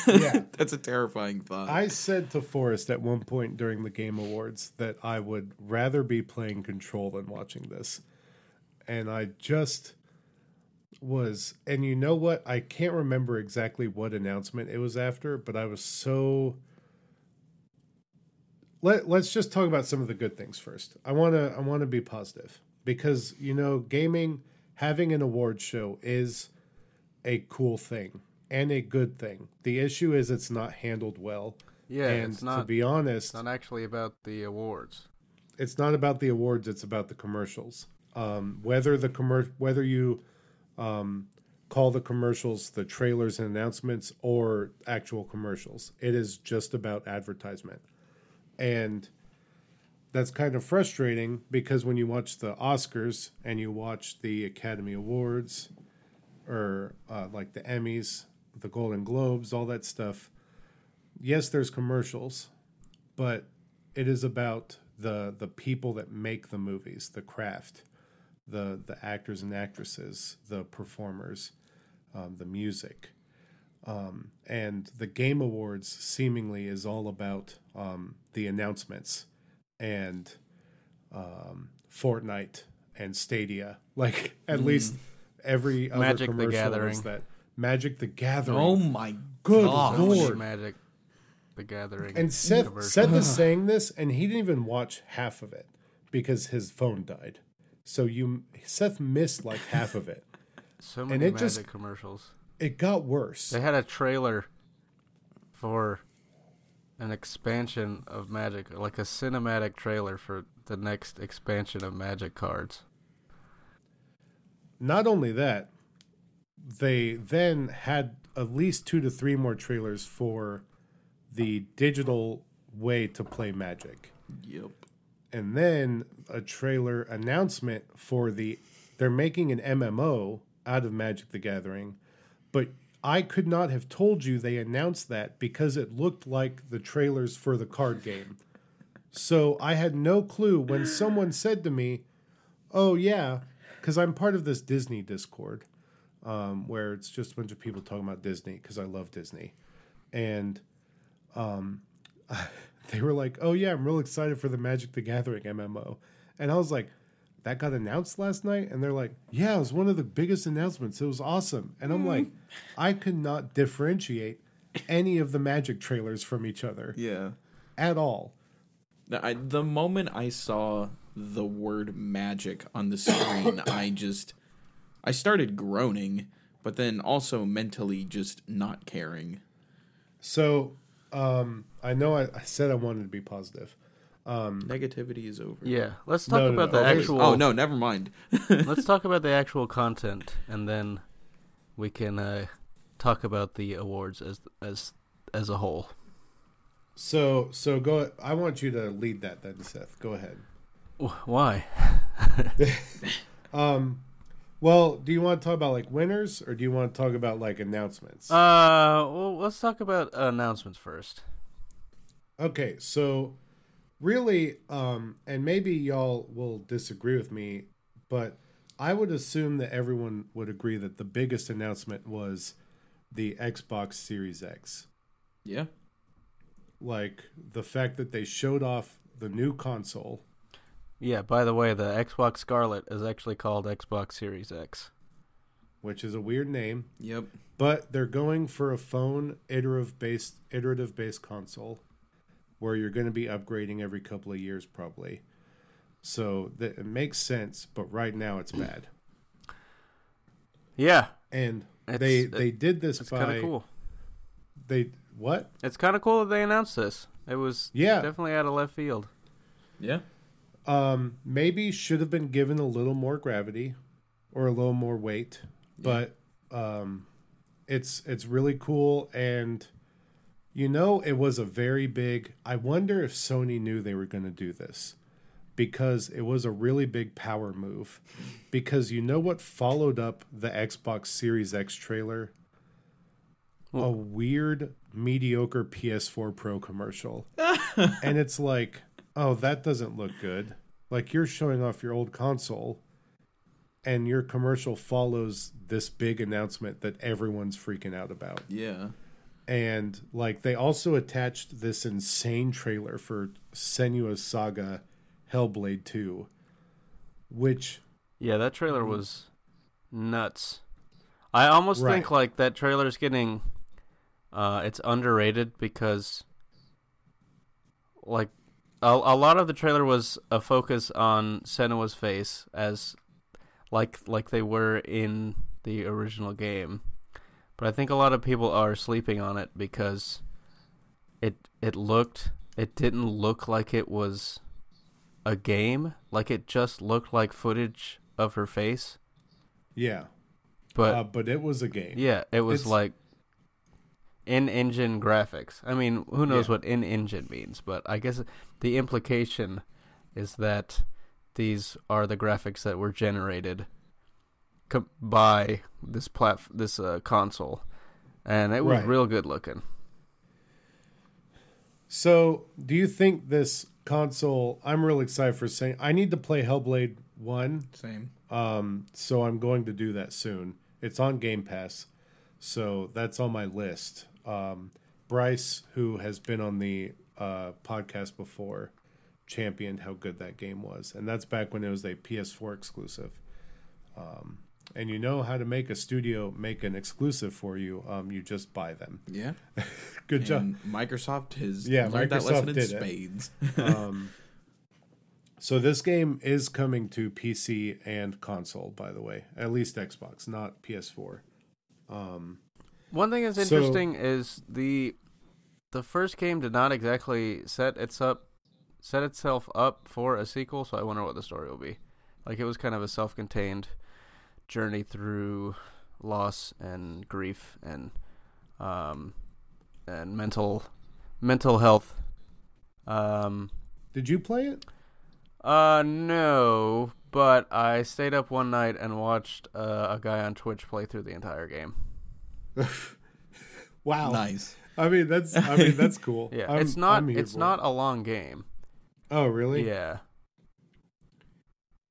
yeah. [LAUGHS] that's a terrifying thought. I said to Forrest at one point during the Game Awards that I would rather be playing Control than watching this. And I just was, and you know what? I can't remember exactly what announcement it was after, but I was so. Let, let's just talk about some of the good things first. I want to I want to be positive because you know gaming having an award show is a cool thing and a good thing. The issue is it's not handled well. Yeah, and it's not to be honest, it's not actually about the awards. it's not about the awards; it's about the commercials. Um, whether the commer- whether you um, call the commercials the trailers and announcements or actual commercials, it is just about advertisement, and that's kind of frustrating because when you watch the Oscars and you watch the Academy Awards or uh, like the Emmys, the Golden Globes, all that stuff. Yes, there's commercials, but it is about the the people that make the movies, the craft, the the actors and actresses, the performers, um, the music, um, and the Game Awards seemingly is all about um, the announcements and um, Fortnite and Stadia. Like at least every other Magic the Gathering. is that Magic the Gathering. oh my Good god. lord. Magic, the Gathering, And Seth commercial. Seth is [LAUGHS] saying this, and he didn't even watch half of it because his phone died. So you Seth missed like half of it. [LAUGHS] so many it Magic just- commercials. It got worse. They had a trailer for an expansion of Magic, like a cinematic trailer for the next expansion of Magic cards. Not only that, they then had at least two to three more trailers for the digital way to play Magic. Yep. and then a trailer announcement for the they're making an MMO out of Magic the Gathering, but I could not have told you they announced that because it looked like the trailers for the card game. So I had no clue when someone said to me, "Oh yeah," because I'm part of this Disney Discord, um, where it's just a bunch of people talking about Disney because I love Disney, and [LAUGHS] they were like, "Oh yeah, I'm real excited for the Magic the Gathering MMO," and I was like, that got announced last night, and they're like, yeah, it was one of the biggest announcements. It was awesome, and I'm like, I could not differentiate any of the Magic trailers from each other Yeah. at all. I, the moment I saw the word magic on the screen, [COUGHS] I just I started groaning, but then also mentally just not caring. So, um, I know I, I said I wanted to be positive. Negativity is over. Yeah, let's talk No, no, about no. the Okay. actual. Oh no, never mind. [LAUGHS] let's talk about the actual content, and then we can uh, talk about the awards as as as a whole. So, so go. I want you to lead that then, Seth. Go ahead. Why? [LAUGHS] Um, well, do you want to talk about like winners, or do you want to talk about like announcements? Uh, well, let's talk about announcements first. Okay, so really, um, and maybe y'all will disagree with me, but I would assume that everyone would agree that the biggest announcement was the Xbox Series X. Yeah. Like the fact that they showed off the new console. Yeah. By the way, the Xbox Scarlett is actually called Xbox Series X. which is a weird name, Yep. but they're going for a phone iterative based iterative based console where you're going to be upgrading every couple of years probably. So that it makes sense, but right now it's bad. Yeah, And It's- they it- they did this it's kind by of cool. they what? It's kind of cool that they announced this. It was Yeah. definitely out of left field. Yeah. Um maybe should have been given a little more gravity or a little more weight, but um it's it's really cool. And you know it was a very big I wonder if Sony knew they were going to do this because it was a really big power move. Because you know what followed up the Xbox Series X trailer? A weird mediocre PS4 Pro commercial. [LAUGHS] And it's like oh that doesn't look good like you're showing off your old console and your commercial follows this big announcement that everyone's freaking out about Yeah. and like they also attached this insane trailer for Senua's Saga Hellblade 2 which Yeah, that trailer was nuts. I almost Right. think like that trailer's getting uh it's underrated because like a, a lot of the trailer was a focus on Senua's face as like like they were in the original game. But I think a lot of people are sleeping on it because it it looked it didn't look like it was a game, like it just looked like footage of her face. yeah But uh, but it was a game yeah, it was it's- like in-engine graphics. I mean, who knows Yeah. what in-engine means, but I guess the implication is that these are the graphics that were generated co- by this plat this uh, console, and it was Right. real good looking. So, do you think this console? I'm real excited for saying I need to play Hellblade One, Same. um, so I'm going to do that soon. It's on Game Pass, so that's on my list. Um, Bryce, who has been on the uh, podcast before, championed how good that game was, and that's back when it was a PS4 exclusive. Um, and you know how to make a studio make an exclusive for you. Um, you just buy them. Yeah. [LAUGHS] Good job. Microsoft has Yeah, learned that Microsoft lesson in spades. [LAUGHS] um, so this game is coming to PC and console, by the way, at least Xbox, not PS4. Um, One thing that's So- interesting is the the first game did not exactly set its up set itself up for a sequel, so I wonder what the story will be. Like it was kind of a self-contained journey through loss and grief and um and mental mental health. Um did you play it? uh no, but I stayed up one night and watched uh, a guy on Twitch play through the entire game. [LAUGHS] Wow. nice. I mean, that's I mean that's cool. [LAUGHS] Yeah, I'm- it's not it's not it. a long game. Oh, really? Yeah.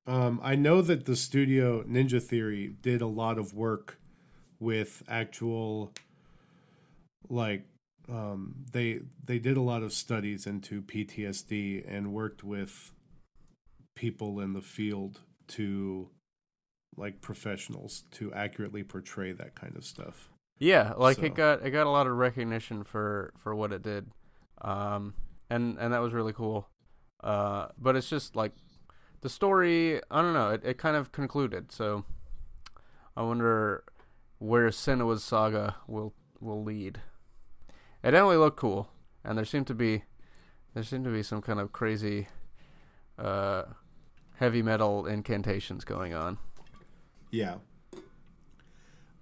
Um, I know that the studio Ninja Theory did a lot of work with actual, like, um, they they did a lot of studies into PTSD and worked with people in the field to like professionals to accurately portray that kind of stuff. Yeah, like So- it got it got a lot of recognition for for what it did, um, and and that was really cool. Uh, but it's just like the story. I don't know. It it kind of concluded. So I wonder where Senua's saga will will lead. It definitely looked cool, and there seemed to be there seemed to be some kind of crazy uh, heavy metal incantations going on. Yeah.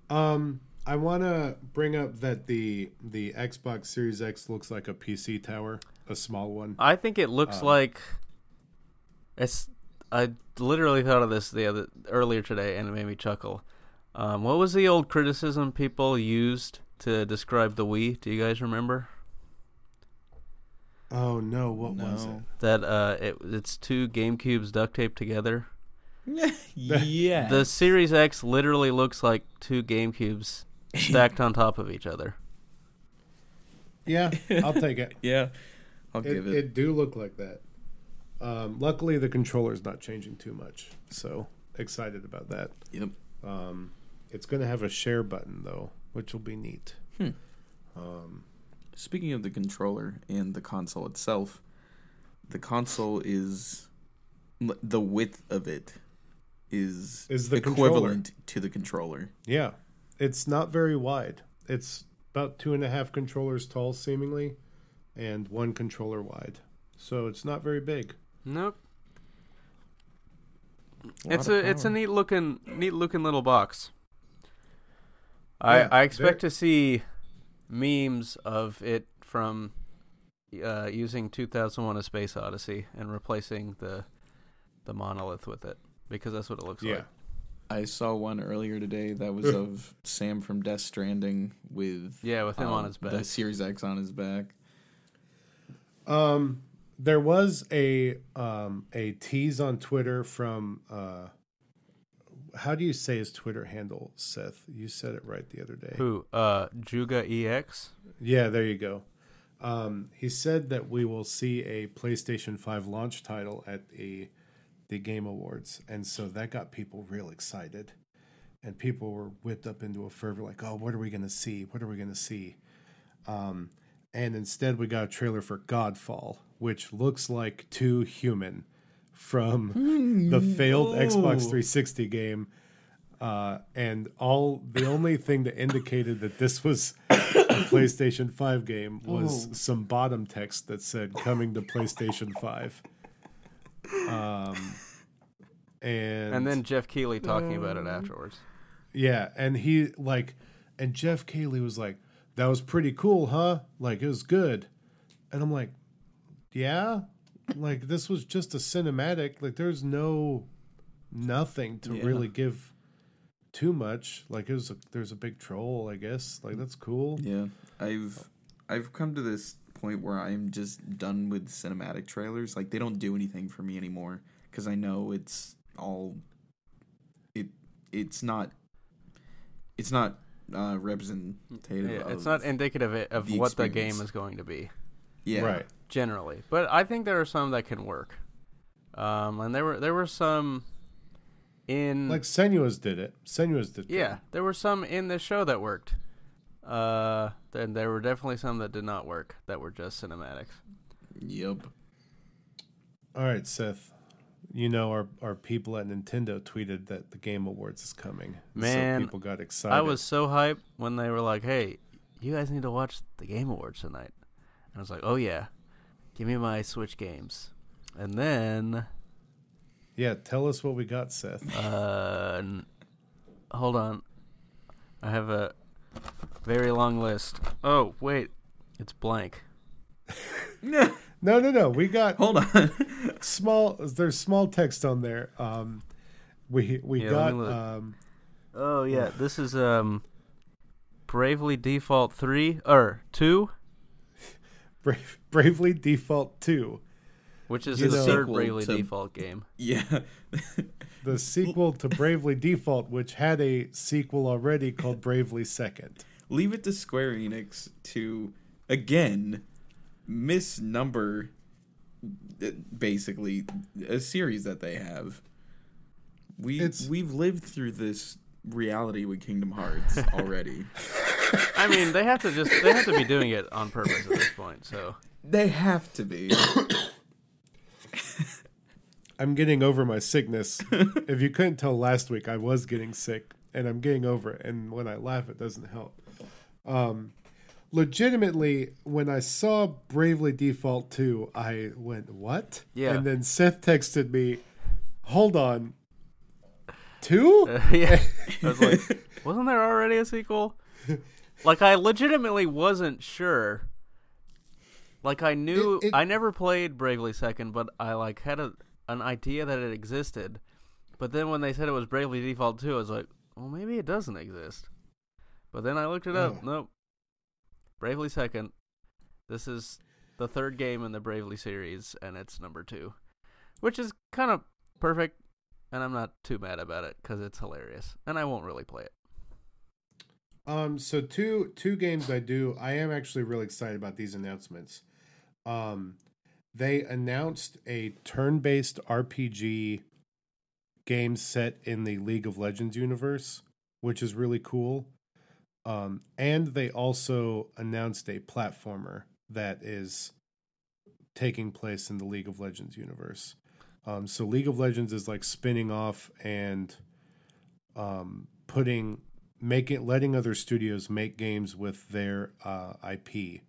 Um, I want to bring up that the the Xbox Series X looks like a PC tower, a small one. I think it looks Um, like it's. I literally thought of this the other earlier today, and it made me chuckle. Um, what was the old criticism people used to describe the Wii? Do you guys remember Oh no, what was it? That? Uh, it it's two GameCubes duct taped together. [LAUGHS] yeah. The Series X literally looks like two GameCubes stacked on top of each other. [LAUGHS] Yeah, I'll take it. [LAUGHS] yeah. I'll it, give it. it. do look like that. Um, luckily, the controller's not changing too much, so excited about that. Yep. Um, it's going to have a share button though, which will be neat. Hmm. Um, Speaking of the controller and the console itself, the console is the width of it is Is the equivalent to the controller. yeah, it's not very wide. It's about two and a half controllers tall, seemingly, and one controller wide. So it's not very big. Nope. Lot It's of a it's a neat looking neat looking little box. I Yeah, I expect there- to see memes of it from uh, using 2001: A Space Odyssey and replacing the the monolith with it because that's what it looks Yeah. like. I saw one earlier today that was of Sam from Death Stranding with Yeah, with him on um, his back. the Series X on his back. Um, there was a um a tease on Twitter from uh, how do you say his Twitter handle, Seth? You said it right the other day. Who? Uh, Juga EX. Yeah, there you go. Um, he said that we will see a PlayStation 5 launch title at the the Game Awards, and so that got people real excited, and people were whipped up into a fervor, like, "Oh, what are we gonna see? What are we gonna see?" Um, and instead, we got a trailer for Godfall, which looks like Too Human from [LAUGHS] the failed Xbox 360 game. Uh, and all the only thing that indicated that this was a PlayStation 5 game was Oh. some bottom text that said coming to PlayStation 5. Um, [LAUGHS] and And then Geoff Keighley talking about it afterwards. yeah, and he like, and Geoff Keighley was like, "That was pretty cool, huh? Like it was good," and I'm like, "Yeah, like this was just a cinematic. Like there's no nothing to Yeah. really give too much. Like it was a, there's a big troll, I guess. Like that's cool. Yeah, I've I've come to this point where I'm just done with cinematic trailers. Like they don't do anything for me anymore because I know it's all it it's not it's not uh, representative. Yeah, it's of- not indicative of- of the what the game is going to be. yeah Right. generally. But I think there are some that can work. Um, and there were there were some in Like Senua's did it. Senua's did. yeah, good. there were some in the show that worked. Uh, then there were definitely some that did not work that were just cinematics. Yep. All right, Seth. You know our our people at Nintendo tweeted that the Game Awards is coming. Man, so people got excited. I was so hyped when they were like, "Hey, you guys need to watch the Game Awards tonight." And I was like, "Oh yeah, give me my Switch games." And then, Yeah, tell us what we got, Seth. uh, n- hold on, I have a very long list. Oh wait, it's blank. [LAUGHS] No, no, no. We got Hold on. [LAUGHS] small. There's small text on there. Um, we we Yeah, got um, Oh yeah, this is um, Bravely Default three or two, Brave, Bravely Default Two, which is You the know- third Bravely to- Default game. yeah. the sequel to Bravely Default, which had a sequel already called Bravely Second. Leave it to Square Enix to again misnumber uh, basically a series that they have. We It's- we've lived through this reality with Kingdom Hearts [LAUGHS] already. I mean, they have to just they have to be doing it on purpose at this point. So they have to be. [COUGHS] I'm getting over my sickness. [LAUGHS] if you couldn't tell last week, I was getting sick, and I'm getting over it. And when I laugh, it doesn't help. Um, legitimately, when I saw Bravely Default 2, I went, "What?" Yeah. And then Seth texted me, "Hold on, two? uh, [LAUGHS] yeah, I was like, wasn't there already a sequel? Like I legitimately wasn't sure. Like I knew It- it- I never played Bravely Second, but I like had a an idea that it existed. But then when they said it was Bravely Default 2, I was like, well, maybe it doesn't exist. But then I looked it up. Ugh. Nope. Bravely Second. This is the third game in the Bravely series, and it's number two, which is kind of perfect. And I'm not too mad about it because it's hilarious, and I won't really play it. Um, so two two games I do. I am actually really excited about these announcements. Um, they announced a turn-based RPG game set in the League of Legends universe, which is really cool. Um, and they also announced a platformer that is taking place in the League of Legends universe. Um, so League of Legends is like spinning off and um, putting making letting other studios make games with their uh, IP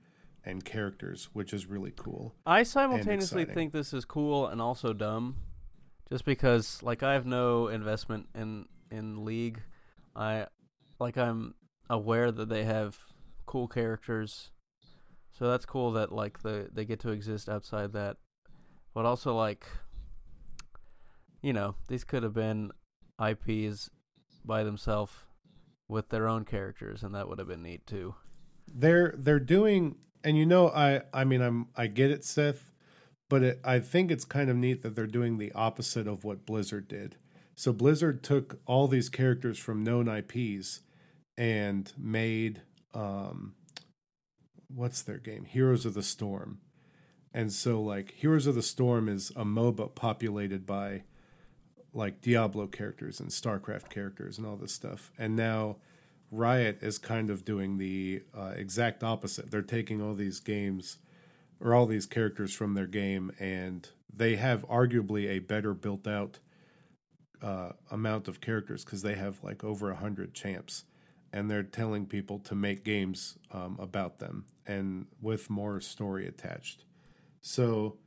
and characters, which is really cool. I simultaneously think this is cool and also dumb, just because like I have no investment in in League. I like I'm aware that they have cool characters, so that's cool that like the they get to exist outside that. But also like, you know, these could have been IPs by themselves with their own characters, and that would have been neat too. They're they're doing, and you know, I I mean, I'm I get it, Seth, but it, I think it's kind of neat that they're doing the opposite of what Blizzard did. So Blizzard took all these characters from known IPs and made um, what's their game? Heroes of the Storm. And so like Heroes of the Storm is a MOBA populated by like Diablo characters and StarCraft characters and all this stuff. And now Riot is kind of doing the uh, exact opposite. They're taking all these games or all these characters from their game and they have arguably a better built out uh, amount of characters because they have like over a hundred champs and they're telling people to make games um, about them and with more story attached. So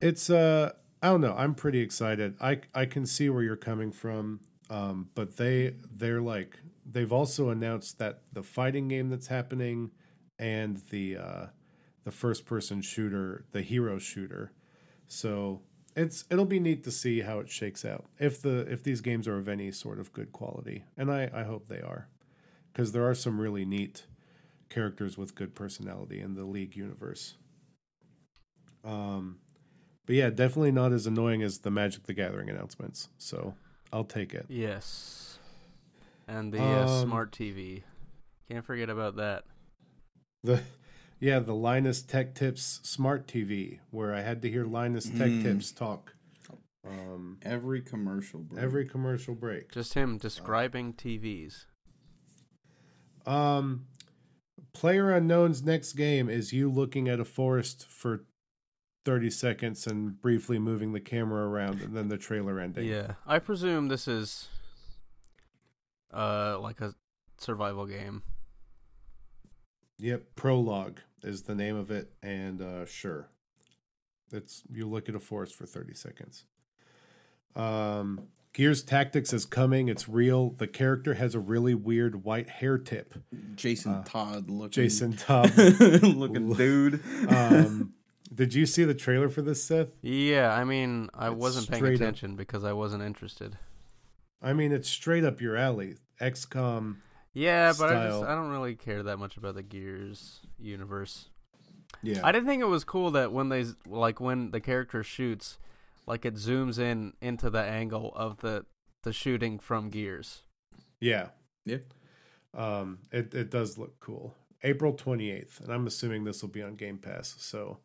it's uh I don't know. I'm pretty excited. I I can see where you're coming from. Um, but they they're like they've also announced that the fighting game that's happening and the uh, the first person shooter, the hero shooter. So it's it'll be neat to see how it shakes out if the if these games are of any sort of good quality, and I I hope they are, because there are some really neat characters with good personality in the League universe. Um, but yeah, definitely not as annoying as the Magic the Gathering announcements. So I'll take it. Yes. And the uh, Um, smart TV. Can't forget about that. The yeah, the Linus Tech Tips Smart TV, where I had to hear Linus Tech Mm. Tips talk. Um, Every commercial break. every commercial break. Just him describing TVs. Um, PlayerUnknown's next game is you looking at a forest for thirty seconds and briefly moving the camera around, and then the trailer ending. Yeah. I presume this is uh like a survival game. Yep, Prologue is the name of it, and uh, sure, it's you look at a forest for thirty seconds. Um, Gears Tactics is coming. It's real. The character has a really weird white hair tip. Jason Uh, Todd looking. Jason [LAUGHS] Todd. looking dude. um, [LAUGHS] did you see the trailer for this, Seth? Yeah, I mean, I It's wasn't paying straight up- attention because I wasn't interested. I mean, it's straight up your alley. XCOM. Yeah, but I just I don't really care that much about the Gears universe. Yeah, I didn't think it was cool that when they like when the character shoots, like it zooms in into the angle of the the shooting from Gears. yeah, Yeah. Um, it it does look cool. April twenty eighth, and I'm assuming this will be on Game Pass. So,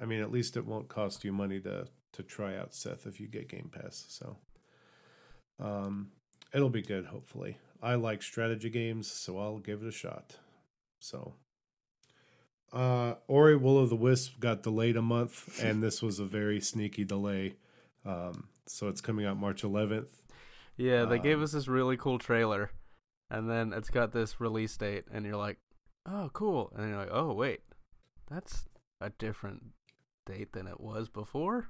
I mean, at least it won't cost you money to to try out Seth if you get Game Pass. So, Um, it'll be good, hopefully. I like strategy games, so I'll give it a shot. So, uh, Ori Will of the Wisp got delayed a month, and this was a very sneaky delay. Um, so it's coming out March 11th. Yeah, they gave Um, us this really cool trailer, and then it's got this release date, and you're like, "Oh, cool!" And you're like, "Oh, wait, that's a different date than it was before."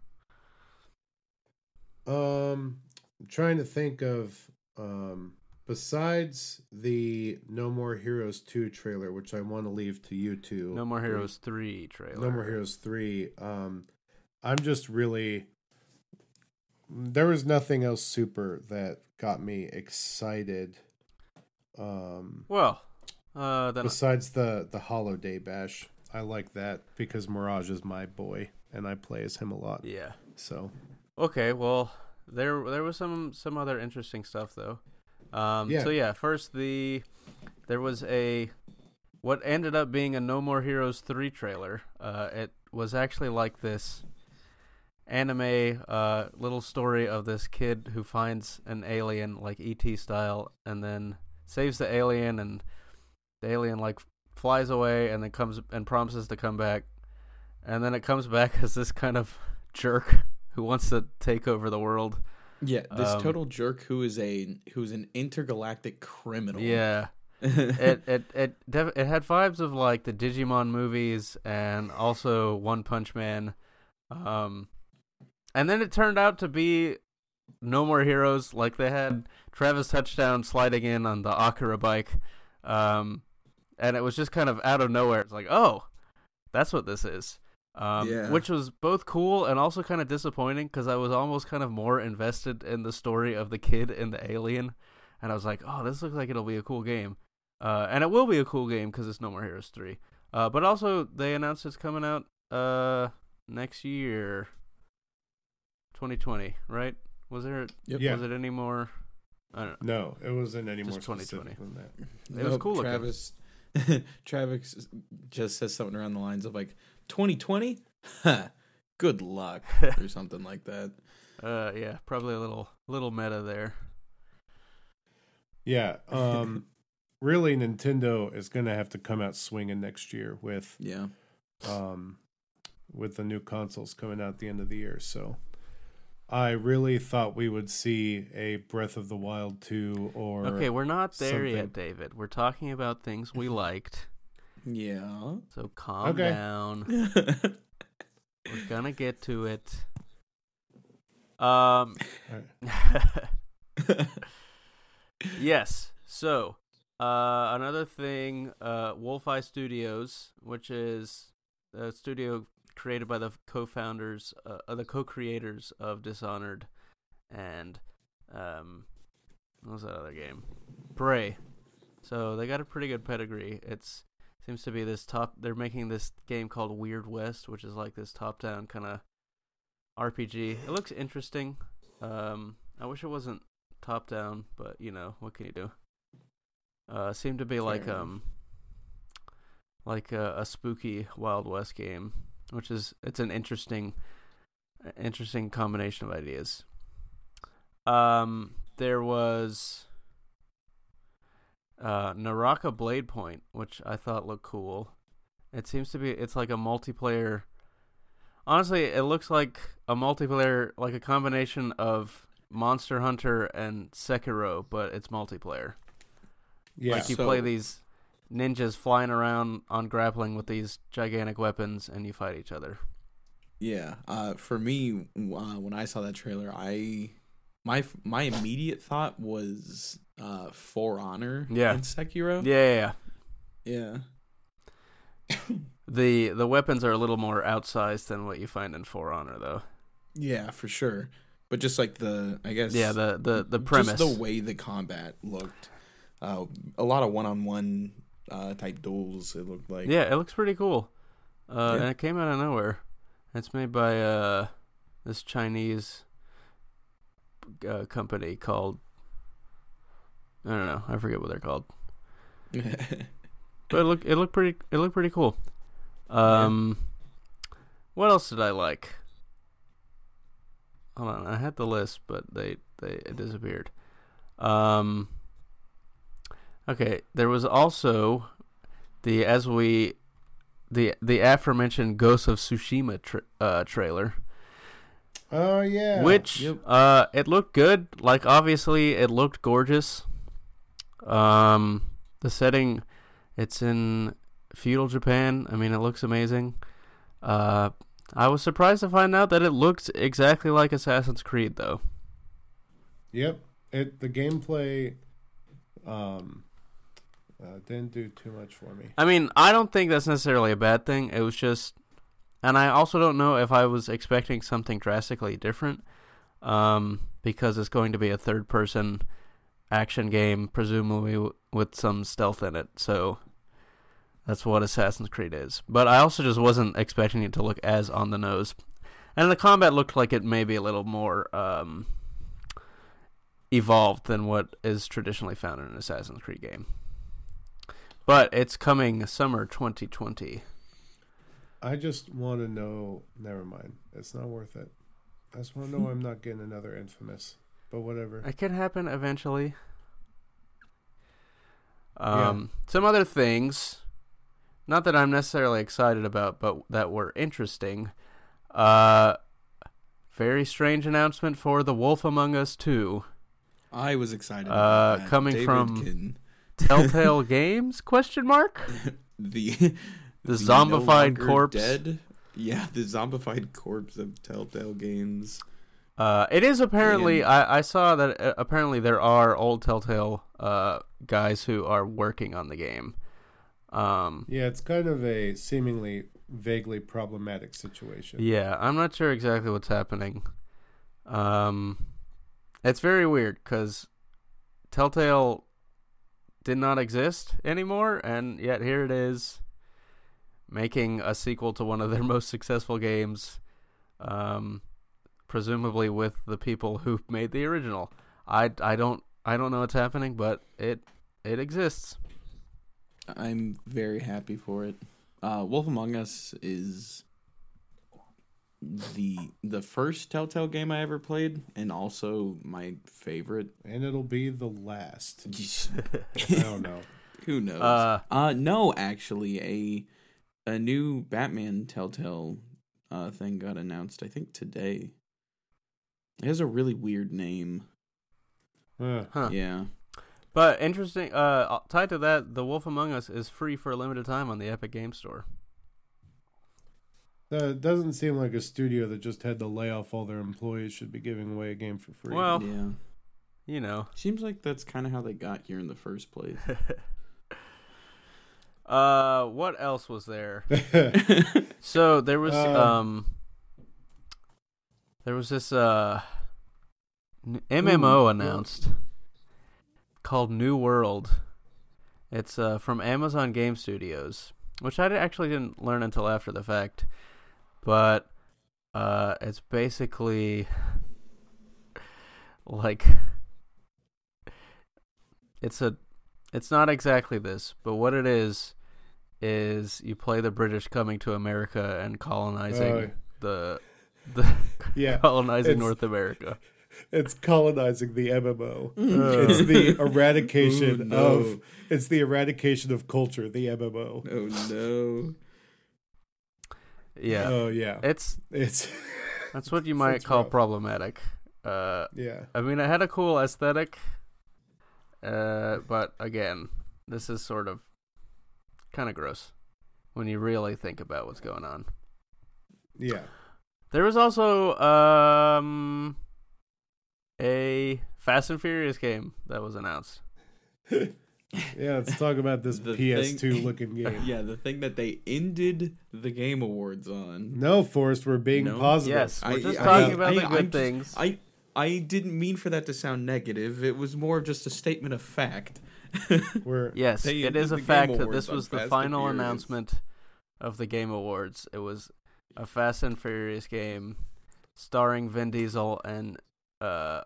Um, I'm trying to think of um besides the No More Heroes 2 trailer, which I want to leave to you two. No More Heroes three trailer. No More Heroes 3. Um I'm just really there was nothing else super that got me excited. Um Well, uh, besides the the Holiday Bash. I like that because Mirage is my boy and I play as him a lot. yeah. So Okay, well, there there was some some other interesting stuff though. Um, Yeah. So yeah, first the there was a what ended up being a No More Heroes three trailer. Uh, it was actually like this anime uh, little story of this kid who finds an alien like ET style, and then saves the alien, and the alien like flies away, and then comes and promises to come back, and then it comes [LAUGHS] back as this kind of jerk who wants to take over the world. Yeah, this Um, total jerk who is a who's an intergalactic criminal. Yeah, [LAUGHS] it it it it had vibes of like the Digimon movies and also One Punch Man, um, and then it turned out to be No More Heroes. Like they had Travis Touchdown sliding in on the Akira bike, um, and it was just kind of out of nowhere. It's like, oh, that's what this is. Um, Yeah. Which was both cool and also kind of disappointing because I was almost kind of more invested in the story of the kid and the alien, and I was like, oh, this looks like it'll be a cool game. Uh, and it will be a cool game because it's No More Heroes 3. Uh, but also, they announced it's coming out uh, next year, 2020, right? Was there? Yep. Yeah. Was it any more? I don't know. No, it wasn't any Just more 2020. specific than that. It was cool looking. Travis, [LAUGHS] Travis just says something around the lines of like 2020. Good luck [LAUGHS] or something like that. Uh, yeah, probably a little little meta there. Yeah. [LAUGHS] Um really Nintendo is going to have to come out swinging next year with Yeah. um with the new consoles coming out at the end of the year. So I really thought we would see a Breath of the Wild 2 or Okay, we're not there something. yet, David. We're talking about things we [LAUGHS] liked. Yeah. So calm Okay. down. [LAUGHS] We're gonna get to it. Um. [LAUGHS] yes. So, uh, another thing, uh, WolfEye Studios, which is a studio created by the co-founders, uh, uh, the co-creators of Dishonored, and um, what was that other game? Prey. So they got a pretty good pedigree. It's seems to be this top. They're making this game called Weird West, which is like this top-down kind of RPG. It looks interesting. Um, I wish it wasn't top-down, but you know what can you do? Uh, seemed to be like enough. um, like a, a spooky Wild West game, which is it's an interesting, interesting combination of ideas. Um, there was uh, Naraka Blade Point, which I thought looked cool. It seems to be it's like a multiplayer. Honestly, it looks like a multiplayer, like a combination of Monster Hunter and Sekiro, but it's multiplayer. yeah. Like you So- play these ninjas flying around on grappling with these gigantic weapons, and you fight each other. Yeah. Uh, for me, uh, when I saw that trailer, I my my immediate thought was uh, For Honor. Yeah. In Sekiro. Yeah, yeah, Yeah. yeah. the the weapons are a little more outsized than what you find in For Honor, though. Yeah, for sure. But just like the, I guess. Yeah, the the the premise. Just the way the combat looked. Uh, a lot of one-on-one uh, type duels. It looked like. Yeah, it looks pretty cool. Uh, Yeah. And it came out of nowhere. It's made by uh, this Chinese uh, company called. I don't know. I forget what they're called. [LAUGHS] But it looked it looked pretty it looked pretty cool. Um, what else did I like? Hold on, I had the list, but they they it disappeared. Um. Okay, there was also the as we the the aforementioned Ghost of Tsushima tra- uh, trailer, Oh yeah. which Yep. uh it looked good. Like obviously it looked gorgeous. Um, the setting, it's in feudal Japan. I mean, it looks amazing. Uh, I was surprised to find out that it looks exactly like Assassin's Creed, though. Yep. It the gameplay um uh, didn't do too much for me. I mean, I don't think that's necessarily a bad thing. It was just, and I also don't know if I was expecting something drastically different, um, because it's going to be a third-person action game, presumably w- with some stealth in it. So that's what Assassin's Creed is. But I also just wasn't expecting it to look as on the nose, and the combat looked like it may be a little more um, evolved than what is traditionally found in an Assassin's Creed game. But it's coming summer 2020. I just want to know. Never mind. It's not worth it. I just want to know I'm not getting another infamous. But whatever. It can happen eventually. Um, some other things, not that I'm necessarily excited about, but that were interesting. Uh, very strange announcement for The Wolf Among Us 2. I was excited. Uh, about that. coming David from- can- [LAUGHS] Telltale Games? Question mark. the The no zombified longer corpse. Dead. Yeah, the zombified corpse of Telltale Games. Uh, it is apparently. And- I, I saw that uh, apparently there are old Telltale uh, guys who are working on the game. Um, Yeah, it's kind of a seemingly vaguely problematic situation. yeah, I'm not sure exactly what's happening. Um, it's very weird because Telltale did not exist anymore, and yet here it is, making a sequel to one of their [LAUGHS] most successful games. Um, presumably with the people who [LAUGHS] made the original. I, I don't I don't know what's happening, but it it exists. I'm very happy for it. Uh, Wolf Among Us is the the first Telltale game I ever played, and also my favorite. And it'll be the last. [LAUGHS] I don't know. [LAUGHS] Who knows? Uh, Uh, no, actually, a a new Batman Telltale uh thing got announced. I think today. It has a really weird name. Uh, Huh. Yeah. But interesting. Uh, tied to that, The Wolf Among Us is free for a limited time on the Epic Game Store. That doesn't seem like a studio that just had to lay off all their employees should be giving away a game for free. Well, yeah. you know. Seems like that's kind of how they got here in the first place. [LAUGHS] uh, what else was there? [LAUGHS] So there was Um, um, there was this uh MMO Ooh, announced called New World. It's uh from Amazon Game Studios, which I actually didn't learn until after the fact, but uh it's basically [LAUGHS] like it's a it's not exactly this, but what it is is you play the British coming to America and colonizing Oh. the the [LAUGHS] yeah, colonizing North America. it's colonizing the MMO. Uh. It's the [LAUGHS] eradication Ooh, no. of it's the eradication of culture, the MMO. oh no. Yeah, Oh yeah. it's It's [LAUGHS] [LAUGHS] that's what you might call rough. problematic. Uh, yeah. I mean, it had a cool aesthetic, uh, but again, this is sort of kind of gross when you really think about what's going on. Yeah. There was also um a Fast and Furious game that was announced. [LAUGHS] Yeah, let's talk about this [LAUGHS] The PS2 thing- looking [LAUGHS] game. Yeah, the thing that they ended the Game Awards on. No, Forrest, we're being No? positive. Yes, we're I- just I- talking I- about the I- good I'm just- things. I I didn't mean for that to sound negative. It was more of just a statement of fact. [LAUGHS] We're Yes, They it ended is a the Game fact that Awards this on was the and final Furious. announcement of the Game Awards. It was a Fast and Furious game starring Vin Diesel and uh,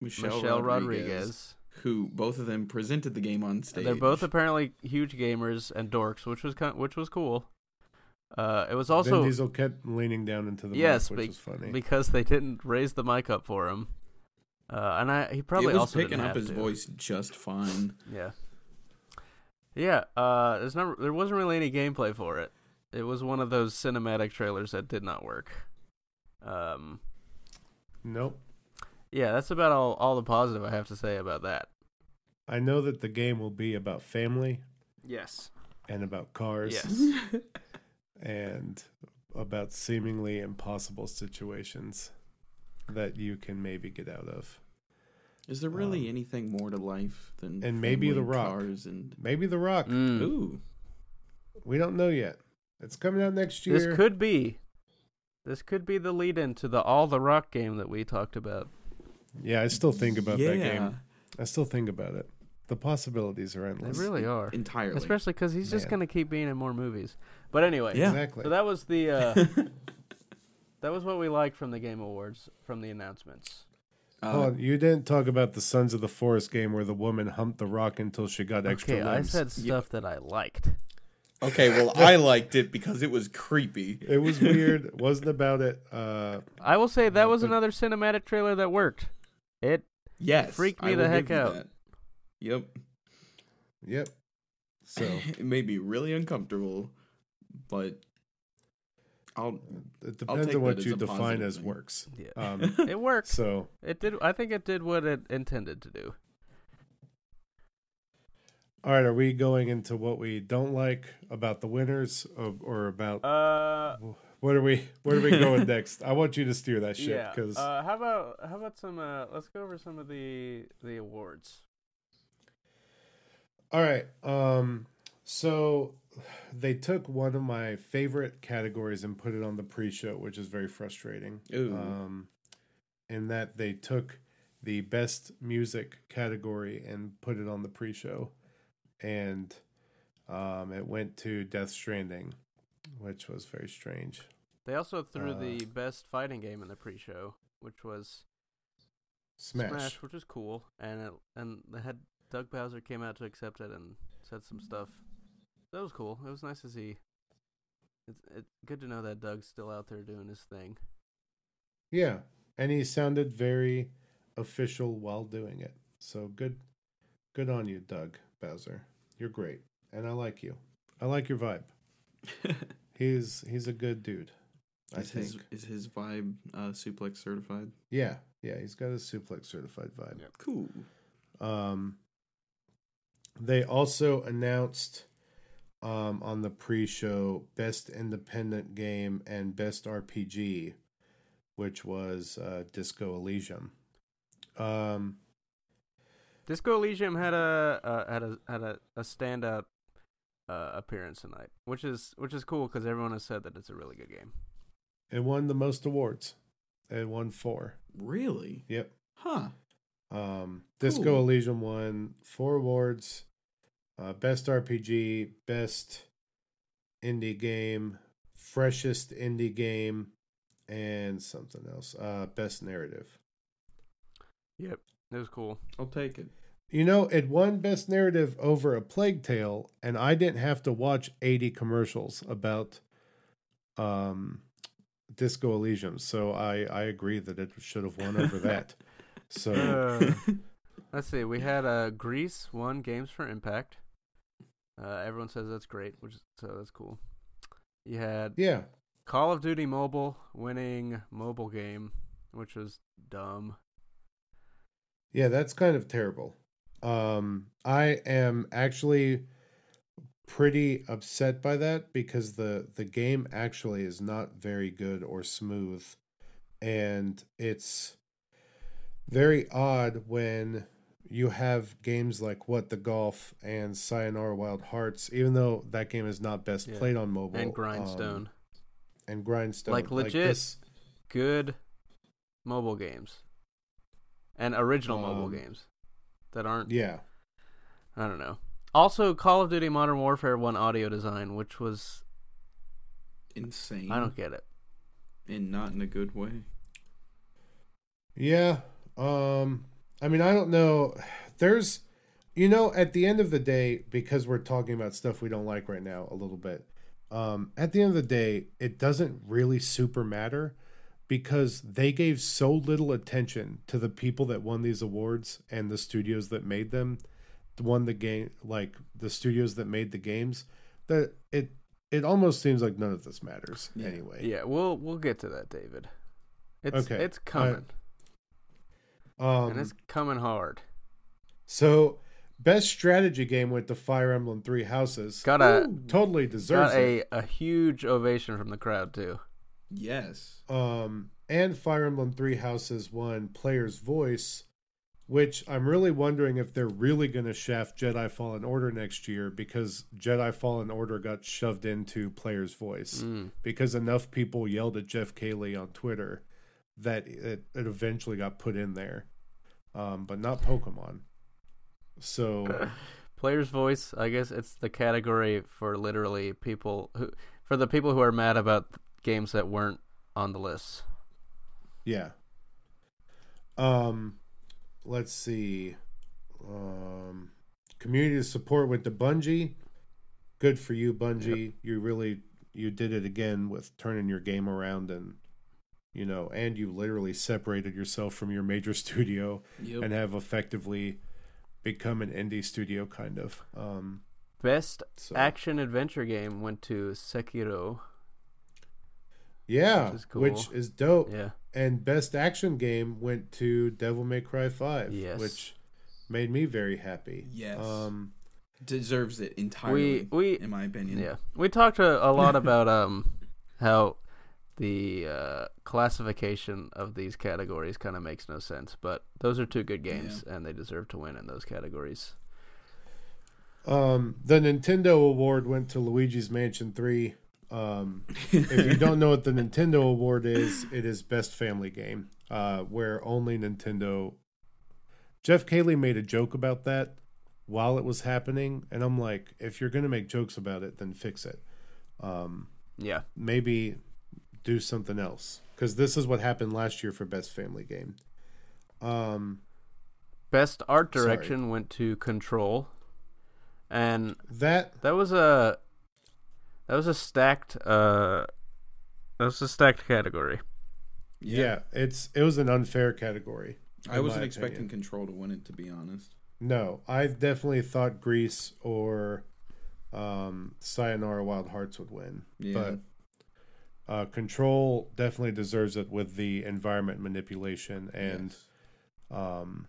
Michelle, Rodriguez. Who both of them presented the game on stage. They're both apparently huge gamers and dorks, which was kind which was cool. Uh, it was also Vin also Diesel kept leaning down into the Yes, mic, which be- is funny. because they didn't raise the mic up for him. Uh, and I he probably it was also picking didn't up have his to. voice just fine. [LAUGHS] Yeah. Yeah, uh, there's not, there wasn't really any gameplay for it. It was one of those cinematic trailers that did not work. Um, Nope. yeah, that's about all, all the positive I have to say about that. I know that the game will be about family Yes. and about cars Yes. [LAUGHS] and about seemingly impossible situations that you can maybe get out of. Is there really Um, anything more to life than and maybe The Rock. cars and Maybe The Rock. Mm. ooh? We don't know yet. It's coming out next year. This could be. This could be the lead in to the All the Rock game that we talked about. yeah, I still think about that game. I still think about it. The possibilities are endless. They really are. entirely. Especially because he's just going to keep being in more movies. But anyway, Yeah. Exactly. so that was the. Uh, [LAUGHS] that was what we liked from the Game Awards, from the announcements. Uh, Hold on, you didn't talk about the Sons of the Forest game where the woman humped the rock until she got extra okay, I said stuff that I liked. okay, well, [LAUGHS] I liked it because it was creepy. It was weird. it wasn't about it. Uh, I will say that was but- another cinematic trailer that worked. It Yes, Freaked me I the heck out. that. Yep. yep. So [LAUGHS] it made me really uncomfortable, but I'll. it I'll depends take on what you define as thing. works. yeah, Um, [LAUGHS] it worked. so It did. I think it did what it intended to do. all right, are we going into what we don't like about the winners, or, or about Uh, what are we? Where are we going [LAUGHS] next? I want you to steer that ship yeah. because Uh, how about how about some? Uh, let's go over some of the the awards. All right. Um so they took one of my favorite categories and put it on the pre-show, which is very frustrating. Ooh. Um in that they took the best music category and put it on the pre-show and um it went to Death Stranding, which was very strange. They also threw Uh, the best fighting game in the pre-show, which was Smash. Smash, which was cool, and it, and they had Doug Bowser came out to accept it and said some stuff. That was cool. It was nice to see. It's it's good to know that Doug's still out there doing his thing. Yeah, and he sounded very official while doing it. So good, good on you, Doug Bowser. You're great, and I like you. I like your vibe. [LAUGHS] He's he's a good dude. I is think. his is his vibe uh, suplex certified? Yeah, yeah. He's got a suplex certified vibe. Cool. Um, they also announced um, on the pre-show best independent game and best RPG, which was uh, Disco Elysium. Um, Disco Elysium had a uh, had a had a, a standout uh, appearance tonight, which is which is cool because everyone has said that it's a really good game. it won the most awards. It won four. Really? Yep. Huh. Um, Disco Cool. Elysium won four awards: uh, best RPG, best indie game, freshest indie game, and something else. Uh, best narrative. Yep, it was cool. I'll take it. You know, it won best narrative over a Plague Tale, and I didn't have to watch eighty commercials about um, Disco Elysium. So I I agree that it should have won over that. [LAUGHS] So Uh, [LAUGHS] let's see. We had uh, Gris won games for Impact. Uh, everyone says that's great, which is, so that's cool. You had yeah, Call of Duty Mobile winning mobile game, which was dumb. Yeah, that's kind of terrible. Um, I am actually pretty upset by that because the the game actually is not very good or smooth, and it's very odd when you have games like What the Golf and Sayonara Wild Hearts, even though that game is not best Yeah. played on mobile, and Grindstone, um, and Grindstone, Like, legit. this- good mobile games, and original mobile Um, games that aren't. yeah, I don't know. Also, Call of Duty Modern Warfare won audio design, which was Insane. I don't get it. And not in a good way. Yeah. Um I mean, I don't know. There's you know, at the end of the day because we're talking about stuff we don't like right now a little bit. Um at the end of the day, it doesn't really super matter because they gave so little attention to the people that won these awards and the studios that made them won the game like the studios that made the games that it it almost seems like none of this matters Yeah. anyway Yeah, we'll we'll get to that, David. It's Okay, it's coming, um and it's coming hard. so best strategy game went to fire emblem three houses Got a totally deserves got it a, a huge ovation from the crowd too. Yes. um, and Fire Emblem Three Houses won Player's Voice, which I'm really wondering if they're really going to shaft Jedi Fallen Order next year because Jedi Fallen Order got shoved into Player's Voice Mm. because enough people yelled at Geoff Keighley on Twitter that it, it eventually got put in there, um, but not Pokemon. So [LAUGHS] Player's voice, I guess it's the category for literally people who for the people who are mad about games that weren't on the list. Yeah. Um, let's see. Um, community support with the Bungie. Good for you, Bungie. You really you did it again with turning your game around and you know, and you literally separated yourself from your major [LAUGHS] studio Yep. and have effectively become an indie studio kind of. Um, Best so action adventure game went to Sekiro. yeah, which is cool. which is dope. Yeah. And best action game went to Devil May Cry 5, Yes. which made me very happy. Yes. Um Deserves it entirely, We we in my opinion. Yeah, we talked a, a lot about um how the uh, classification of these categories kind of makes no sense, but those are two good games, and they deserve to win in those categories. um the Nintendo award went to Luigi's Mansion 3. Um if you don't know what the Nintendo award is, it is best family game. Uh where only Nintendo Geoff Keighley made a joke about that while it was happening and I'm like if you're going to make jokes about it then fix it. Um Yeah, maybe do something else because this is what happened last year for best family game um best art Sorry. direction went to Control, and that that was a that was a stacked uh that was a stacked category. yeah. it's it was an unfair category I wasn't expecting opinion. Control to win it, to be honest. no i definitely thought gris or um sayonara wild hearts would win Yeah. but uh control definitely deserves it with the environment manipulation and Yes. um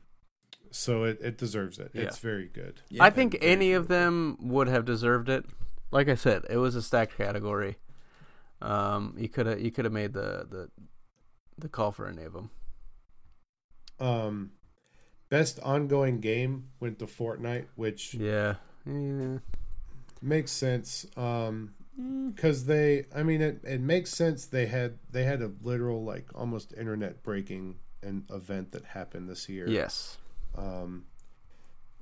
so it, it deserves it Yeah. it's very good Yeah, I think very any of them would have deserved it. Like I said, it was a stacked category. Um, you could have you could have made the, the the call for any of them. um best ongoing game went to fortnite which Yeah. Yeah. makes sense um because they i mean it, it makes sense they had they had a literal like almost internet breaking an event that happened this year Yes. um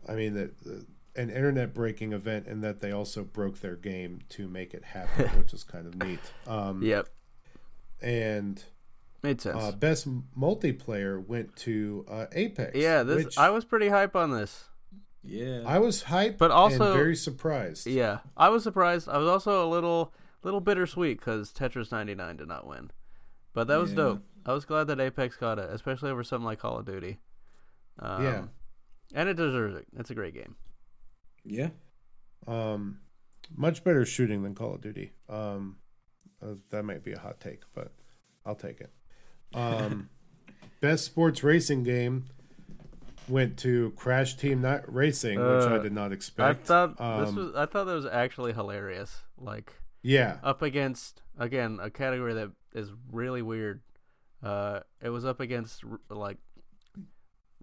i mean that an internet breaking event and that they also broke their game to make it happen [LAUGHS] which is kind of neat um Yep. and Made sense. uh best multiplayer went to uh apex yeah. This which I was pretty hype on this. Yeah. I was hyped But also- and very surprised Yeah, I was surprised. I was also a little little bittersweet because Tetris 99 did not win, but that was Yeah. dope. I was glad that Apex got it, especially over something like Call of Duty. Um, Yeah. and it deserves it. It's a great game. yeah. Um, much better shooting than Call of Duty. Um, uh, that might be a hot take, but I'll take it. Um, [LAUGHS] best sports racing game went to Crash Team Racing, which I Uh, did not expect. I thought this Um, was. I thought that was actually hilarious. Like yeah, up against again a category that is really weird. Uh, it was up against like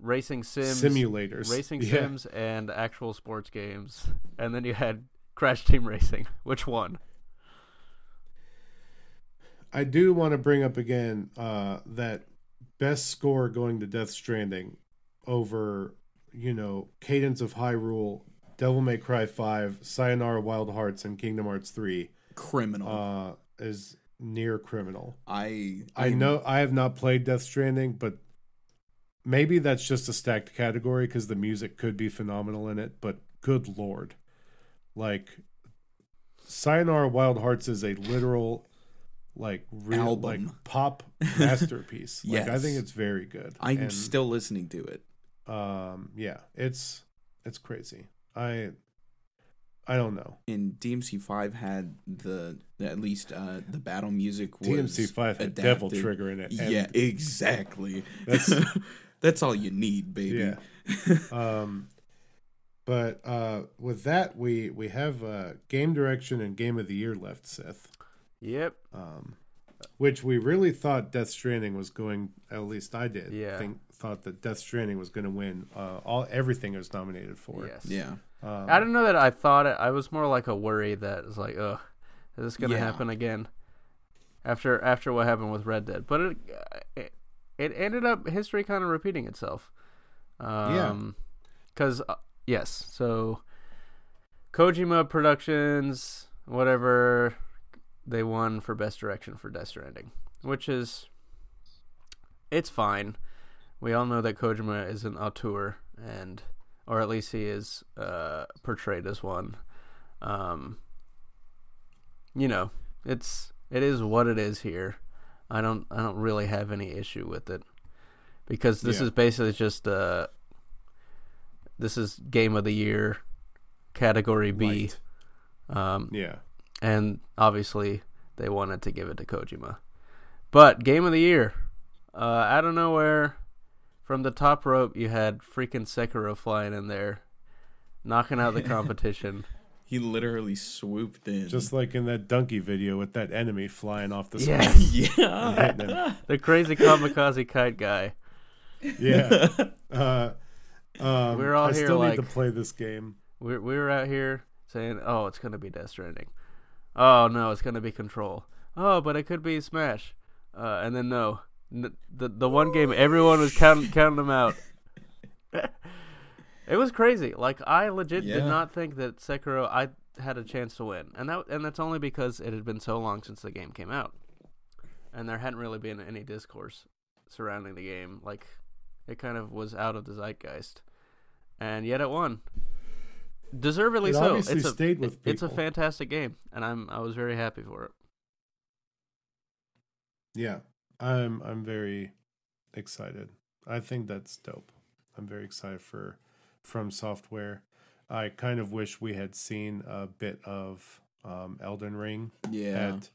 racing sims, simulators, racing [LAUGHS] yeah. sims, and actual sports games, and then you had Crash Team Racing. [LAUGHS] Which one? I do want to bring up again uh, that best score going to Death Stranding over, you know, Cadence of Hyrule, Devil May Cry Five, Sayonara Wild Hearts, and Kingdom Hearts Three. Criminal. uh, is near criminal. I I know I have not played Death Stranding, but maybe that's just a stacked category because the music could be phenomenal in it. But good lord, like Sayonara Wild Hearts is a literal like real Album. like pop [LAUGHS] masterpiece. Like I think it's very good. I'm And, still listening to it. Um yeah, it's it's crazy. I I don't know. And DMC five had the at least uh, the battle music was DMC five had adapted. Devil Trigger in it. Yeah, exactly. That's- That's [LAUGHS] that's all you need, baby. Yeah. [LAUGHS] um but uh with that we we have uh game direction and game of the year left, Seth. Yep. um, which we really thought Death Stranding was going. At least I did. Yeah. Think thought that Death Stranding was going to win uh, all everything it was nominated for. Yes. Yeah. Um, I don't know that I thought it. I was more like a worry that it's like, ugh, is this gonna Yeah. happen again? After after what happened with Red Dead, but it it, it ended up history kind of repeating itself. Um, Because uh, yes, so Kojima Productions, whatever, they won for best direction for Death Stranding, which is it's fine. We all know that Kojima is an auteur, and or at least he is uh, portrayed as one. Um, you know, it's it is what it is here. I don't I don't really have any issue with it because this Yeah. is basically just uh this is game of the year category B. Right. Um, Yeah. and obviously they wanted to give it to Kojima. But game of the year, uh, out of nowhere, from the top rope, you had freaking Sekiro flying in there, knocking out the [LAUGHS] competition. He literally swooped in. Just like in that donkey video with that enemy flying off the [LAUGHS] Yeah. screen. yeah. the crazy kamikaze kite guy. Yeah. [LAUGHS] Uh, um, We're all I here still like- need to play this game. We we were out here saying, "Oh, it's gonna be Death Stranding." Oh no, it's gonna be Control. Oh, but it could be Smash. Uh, and then no, N- the the one game everyone was counting oh, counting them out. [LAUGHS] it was crazy. Like I legit did not think that Sekiro I had a chance to win, and that and that's only because it had been so long since the game came out, and there hadn't really been any discourse surrounding the game. Like it kind of was out of the zeitgeist, and yet it won. Deservedly It so. It's a stayed with it's a fantastic game, and I'm I was very happy for it. Yeah. I'm I'm very excited. I think that's dope. I'm very excited for FromSoftware. I kind of wish we had seen a bit of um, Elden Ring Yeah. at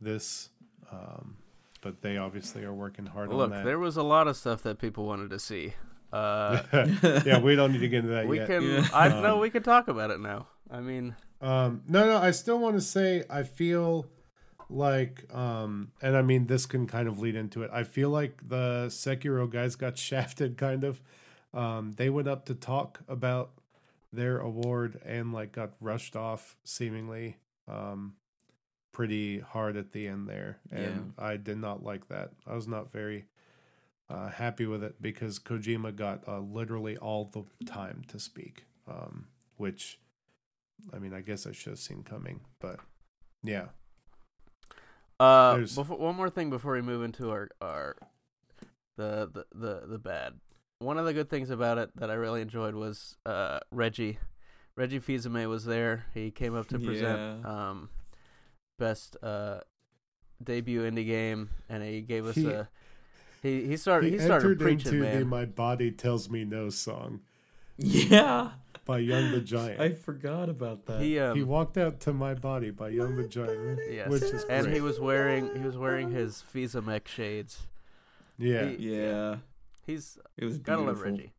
this, um, but they obviously are working hard Look, on that. Look, there was a lot of stuff that people wanted to see. Uh, [LAUGHS] yeah, we don't need to get into that we yet. can Yeah. I know Um, we can talk about it now. I mean, Um, no, no, I still want to say I feel like, um, and I mean this can kind of lead into it. I feel like the Sekiro guys got [LAUGHS] shafted, kind of. Um, they went up to talk about their award and like got rushed off, seemingly, um, pretty hard at the end there, and I did not like that. I was not very uh, happy with it because Kojima got uh, literally all the time to speak, um, which I mean, I guess I should have seen coming, but yeah, uh, before, one more thing before we move into our our the the the the bad. One of the good things about it that I really enjoyed was uh, Reggie. Reggie Fils-Aimé was there. He came up to present Yeah. um, best uh, debut indie game, and he gave us He- a. He he started he, he, started preaching, into man. the "My Body Tells Me No" song Yeah. By Young the Giant. I forgot about that. he um, he walked out to "My Body" by Young the Giant, yes, which is and great. he was wearing he was wearing his Fisa shades. yeah, he- yeah. He's It was gotta love Reggie.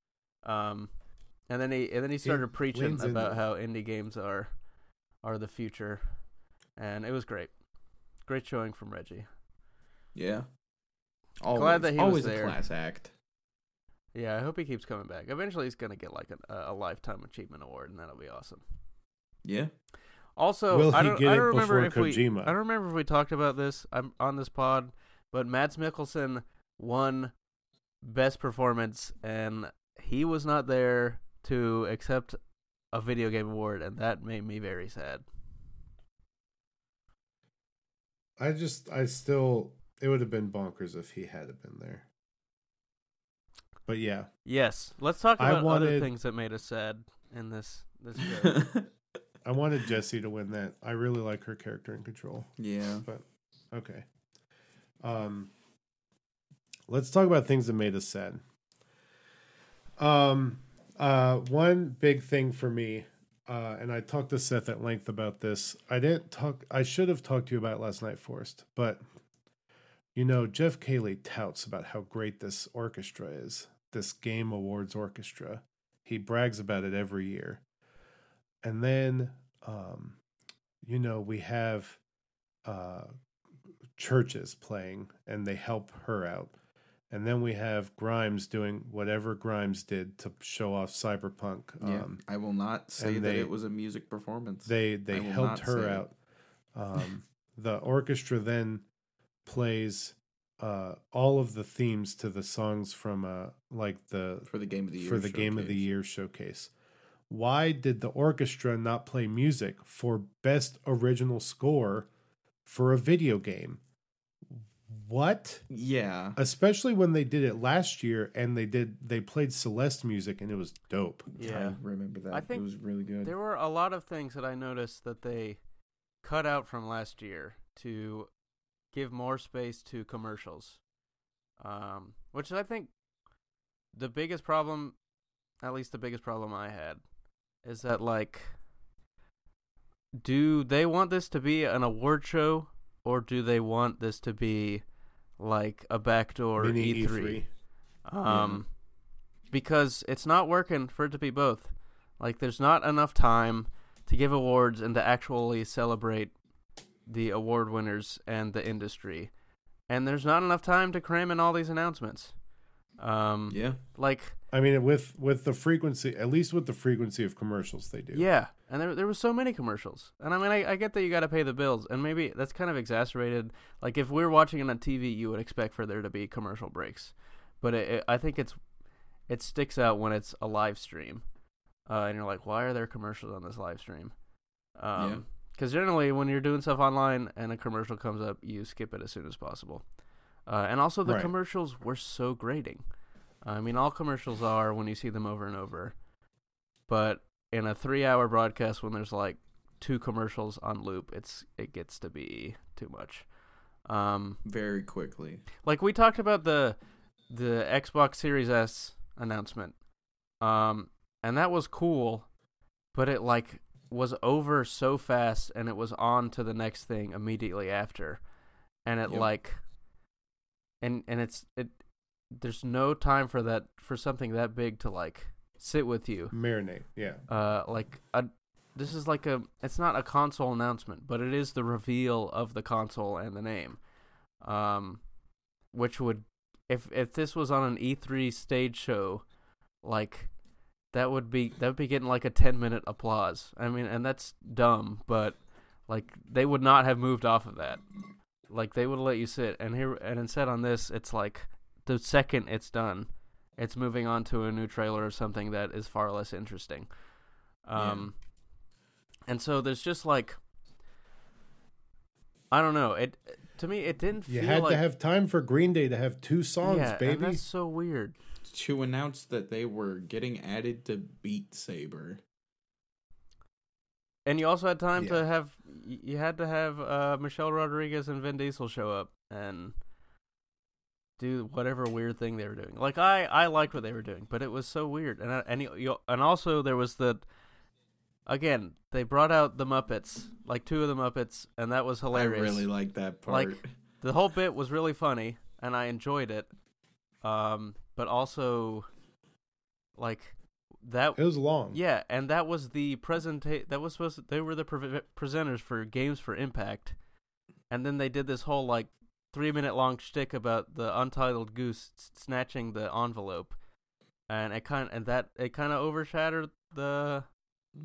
Um, and then he and then he started preaching about how indie games are are the future, and it was great. Great showing from Reggie. Yeah. Always, Glad that he was always there. a class act. Yeah, I hope he keeps coming back. Eventually, he's gonna get like a, a lifetime achievement award, and that'll be awesome. Yeah. Also, Will I don't, get I don't remember before if we I don't remember if we talked about this I'm on this pod, but Mads Mikkelsen won best performance and he was not there to accept a video game award and that made me very sad. I just, I still, it would have been bonkers if he had been there. But yeah, Yes, let's talk I about other wanted- things that made us sad in this this. [LAUGHS] I wanted Jesse to win that. I really like her character in Control. yeah. But okay, Um, let's talk about things that made us sad. Um, uh, one big thing for me, uh, and I talked to Seth at length about this. I didn't talk. I should have talked to you about it last night, Forrest, but you know, Geoff Keighley touts about how great this orchestra is, this Game Awards orchestra. He brags about it every year. And then, um, you know, we have uh, CHVRCHES playing and they help her out. And then we have Grimes doing whatever Grimes did to show off Cyberpunk. Yeah, Um, I will not say that they- it was a music performance. they they helped her out. [LAUGHS] Um, the orchestra then plays uh, all of the themes to the songs from uh, like the for the game of the year. for the game of the year showcase. Why did the orchestra not play music for best original score for a video game? What? Yeah, Especially when they did it last year and they did they played Celeste music and it was dope. Yeah. I remember that. I think it was really good. There were a lot of things that I noticed that they cut out from last year to give more space to commercials. Um, which I think the biggest problem, at least the biggest problem I had, is that like, do they want this to be an award show or do they want this to be like a backdoor E E E3? Um, because it's not working for it to be both. Like, there's not enough time to give awards and to actually celebrate the award winners and the industry, and there's not enough time to cram in all these announcements. Um, yeah, like, I mean, with with the frequency, at least with the frequency of commercials, they do. yeah, and there there was so many commercials, and I mean, I, I get that you got to pay the bills, and maybe that's kind of exasperated. Like, if we're watching it on TV, you would expect for there to be commercial breaks, but it, it, I think it's it sticks out when it's a live stream, uh, and you're like, why are there commercials on this live stream? Um, Because generally, when you're doing stuff online and a commercial comes up, you skip it as soon as possible. Uh, and also, the Right. commercials were so grating. I mean, all commercials are when you see them over and over. But in a three-hour broadcast, when there's like two commercials on loop, it's it gets to be too much. Um, very quickly. like we talked about the the Xbox Series X announcement. Um and that was cool, but it like was over so fast and it was on to the next thing immediately after. And it Yep. like and and it's it there's no time for that for something that big to like sit with you. Marinate, yeah. Uh like a this is like a it's not a console announcement, but it is the reveal of the console and the name. Um which would if if this was on an E3 stage show, like that would be that would be getting like a 10 minute applause. I mean, and that's dumb, but like they would not have moved off of that. Like they would let you sit and here and instead on this it's like the second it's done, it's moving on to a new trailer or something that is far less interesting. Um and so there's just like I don't know. It to me it didn't You had like to have time for Green Day to have two songs, yeah, baby. that's so weird. To announce that they were getting added to Beat Saber. And you also had time Yeah. to have you had to have uh, Michelle Rodriguez and Vin Diesel show up and do whatever weird thing they were doing. Like I I liked what they were doing, but it was so weird. And I, and you, and also there was the again they brought out the Muppets, like two of the Muppets, and that was hilarious. I really like that part. Like, [LAUGHS] the whole bit was really funny and I enjoyed it. Um, but also like that it was long. yeah, and that was the presenta- That was supposed. To, they were the pre- presenters for Games for Impact, and then they did this whole like three minute long shtick about the untitled goose s- snatching the envelope, and it kind and that it kind of overshadowed the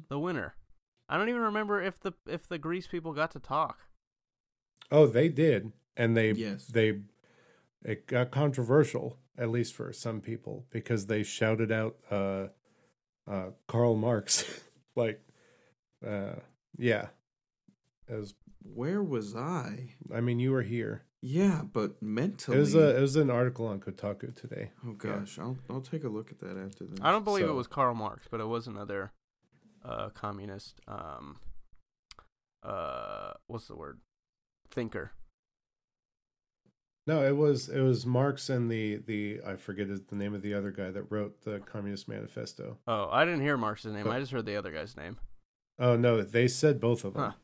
the winner. I don't even remember if the if the Gris people got to talk. Oh, they did, and they Yes. they it got controversial at least for some people because they shouted out uh uh Karl Marx [LAUGHS] like uh yeah As Where was I? I mean you were here Yeah, but mentally. it was a it was an article on Kotaku today oh gosh, I'll I'll take a look at that after this. I don't believe it was Karl Marx, but it was another uh, communist. Um, uh, what's the word? Thinker. No, it was it was Marx and the the I forget the name of the other guy that wrote the Communist Manifesto. Oh, I didn't hear Marx's name. But- I just heard the other guy's name. Oh no, they said both of them.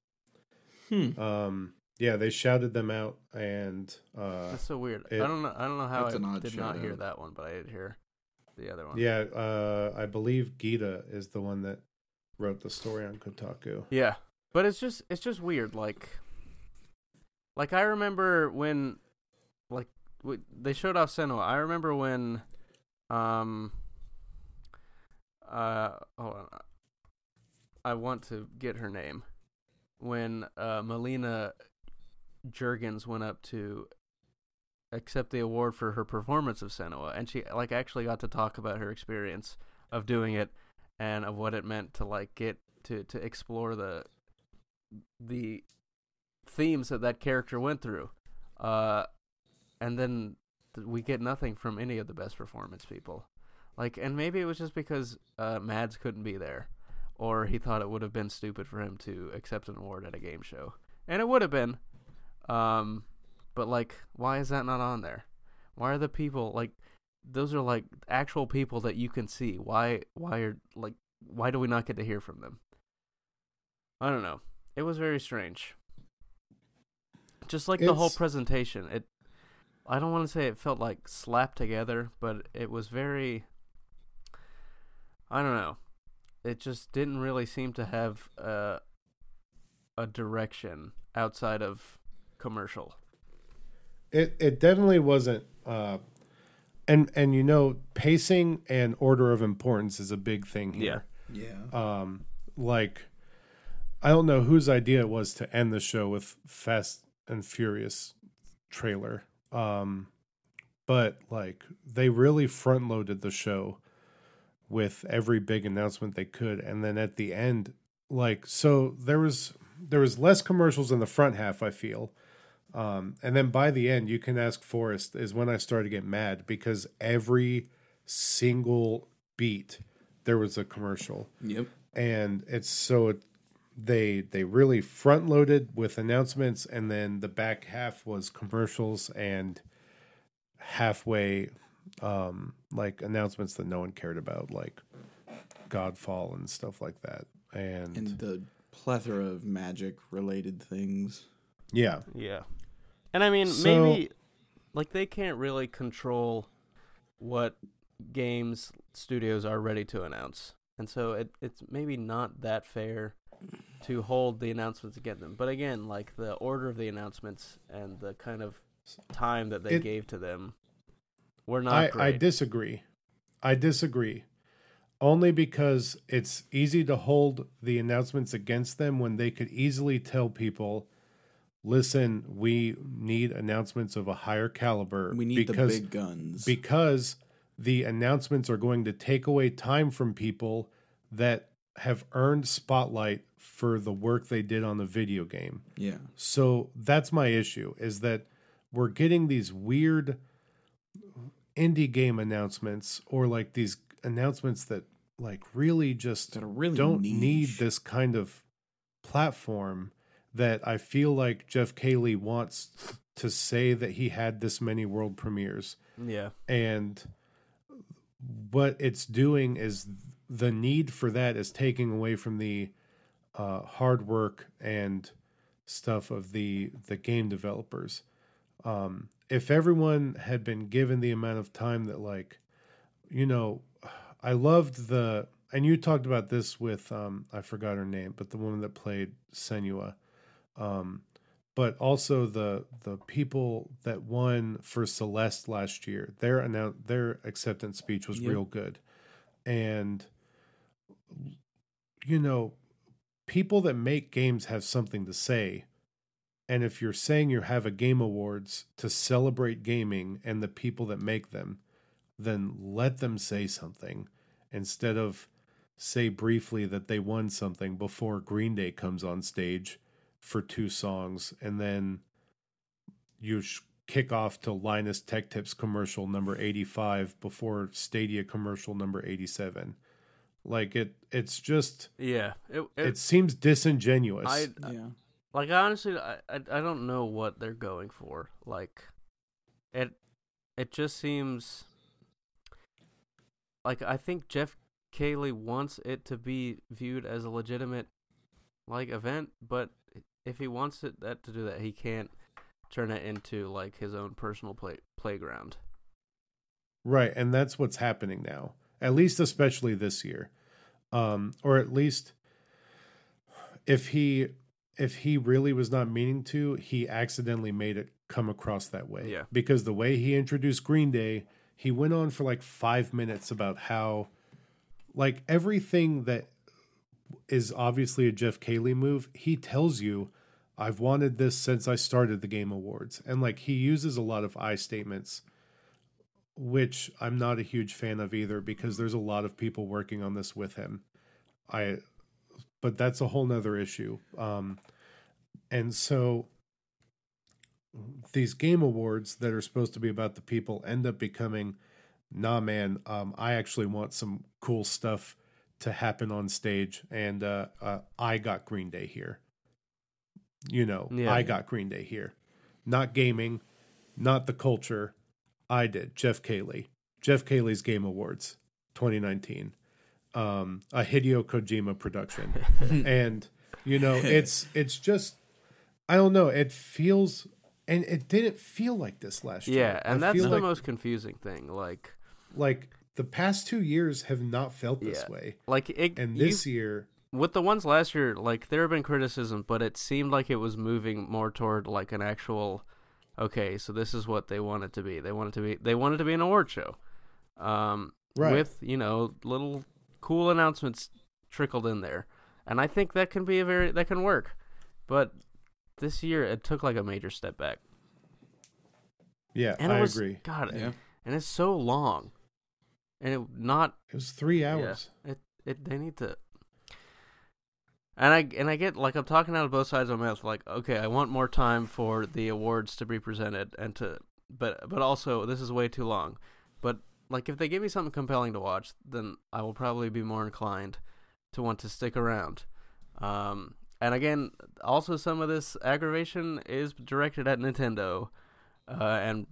Hmm. Um, yeah, they shouted them out, and uh, That's so weird. it- I don't know. I don't know how That's I did not hear out. that one, but I did hear the other one. yeah, uh, I believe Gita is the one that wrote the story on Kotaku. Yeah, but it's just it's just weird. Like, like I remember when, like, w- they showed off Senua. I remember when, um, uh, hold on, I want to get her name. When uh, Melina Juergens went up to accept the award for her performance of Senua, and she like actually got to talk about her experience of doing it and of what it meant to like get to to explore the the themes that that character went through uh and then we get nothing from any of the best performance people. Like and maybe it was just because uh mads couldn't be there or he thought it would have been stupid for him to accept an award at a game show. And it would have been um but like why is that not on there? Why are the people like those are like actual people that you can see. Why why are like why do we not get to hear from them? I don't know. It was very strange. Just like the whole presentation. It i don't want to say it felt like slapped together but it was very i don't know it just didn't really seem to have a a direction outside of commercial It it definitely wasn't. Uh, and and you know, pacing and order of importance is a big thing here. Yeah. um like i don't know whose idea it was to end the show with fast and furious trailer um but like they really front loaded the show with every big announcement they could and then at the end like so there was there was less commercials in the front half i feel um and then by the end you can ask forrest is when i started to get mad because every single beat there was a commercial Yep. and it's so it, they they really front loaded with announcements and then the back half was commercials and halfway um like announcements that no one cared about like godfall and stuff like that and, And the plethora of magic related things. yeah Yeah. And I mean, So- maybe like they can't really control what games studios are ready to announce. And so it it's maybe not that fair to hold the announcements against them. But again, like the order of the announcements and the kind of time that they It- gave to them were not I, great. I disagree. I disagree. Only because it's easy to hold the announcements against them when they could easily tell people, listen, we need announcements of a higher caliber. We need because, the big guns. because the announcements are going to take away time from people that have earned spotlight for the work they did on the video game. yeah. So that's my issue is that we're getting these weird indie game announcements or like these announcements that like really just That really don't niche. need this kind of platform that I feel like Geoff Keighley wants to say that he had this many world premieres yeah. and what it's doing is the need for that is taking away from the uh, hard work and stuff of the the game developers. Um, if everyone had been given the amount of time that, like, you know, I loved the and you talked about this with um, I forgot her name, but the woman that played Senua. Um, but also the the people that won for Celeste last year, their annou- their acceptance speech was Yep. real good, and you know, people that make games have something to say, and if you're saying you have a game awards to celebrate gaming and the people that make them, then let them say something instead of say briefly that they won something before Green Day comes on stage for two songs and then you sh- kick off to Linus Tech Tips commercial number 85 before Stadia commercial number 87. Like it it's just Yeah. It, it, it seems disingenuous. I Yeah. like honestly I, I I don't know what they're going for. Like it it just seems like I think Geoff Keighley wants it to be viewed as a legitimate like event, but if he wants it that to do that, he can't turn it into like his own personal play playground. Right, and that's what's happening now. At least especially this year. Um or at least if he if he really was not meaning to, he accidentally made it come across that way. Yeah. Because the way he introduced Green Day, he went on for like 5 minutes about how like everything that is obviously a Geoff Keighley move, he tells you I've wanted this since I started the Game Awards. And like he uses a lot of I statements which I'm not a huge fan of either because there's a lot of people working on this with him. I but that's a whole nother issue. Um and so these game awards that are supposed to be about the people end up becoming nah man, um I actually want some cool stuff to happen on stage and uh, uh I got Green Day here. You know, Yeah. I got Green Day here. Not gaming, not the culture. I did. Geoff Keighley. Geoff Keighley's Game Awards 2019. Um, a Hideo Kojima production. [LAUGHS] and you know, it's it's just I don't know, it feels and it didn't feel like this last year. Yeah, and I that's the like, most confusing thing. Like, like the past 2 years have not felt this Yeah. way. like it. And this year with the ones last year, like there have been criticism, but it seemed like it was moving more toward like an actual. Okay, so this is what they want it to be. They want it to be. They want it to be an award show, um, Right. with you know little cool announcements trickled in there, and I think that can be a very that can work. But this year, it took like a major step back, Yeah, and I it was agree. God, Yeah. and it's so long, and it not It was 3 hours. it it they need to. And I and I get like I'm talking out of both sides of my mouth. Like, okay, I want more time for the awards to be presented and to, but but also this is way too long. But like, if they give me something compelling to watch, then I will probably be more inclined to want to stick around. Um, and again, also some of this aggravation is directed at Nintendo, uh, and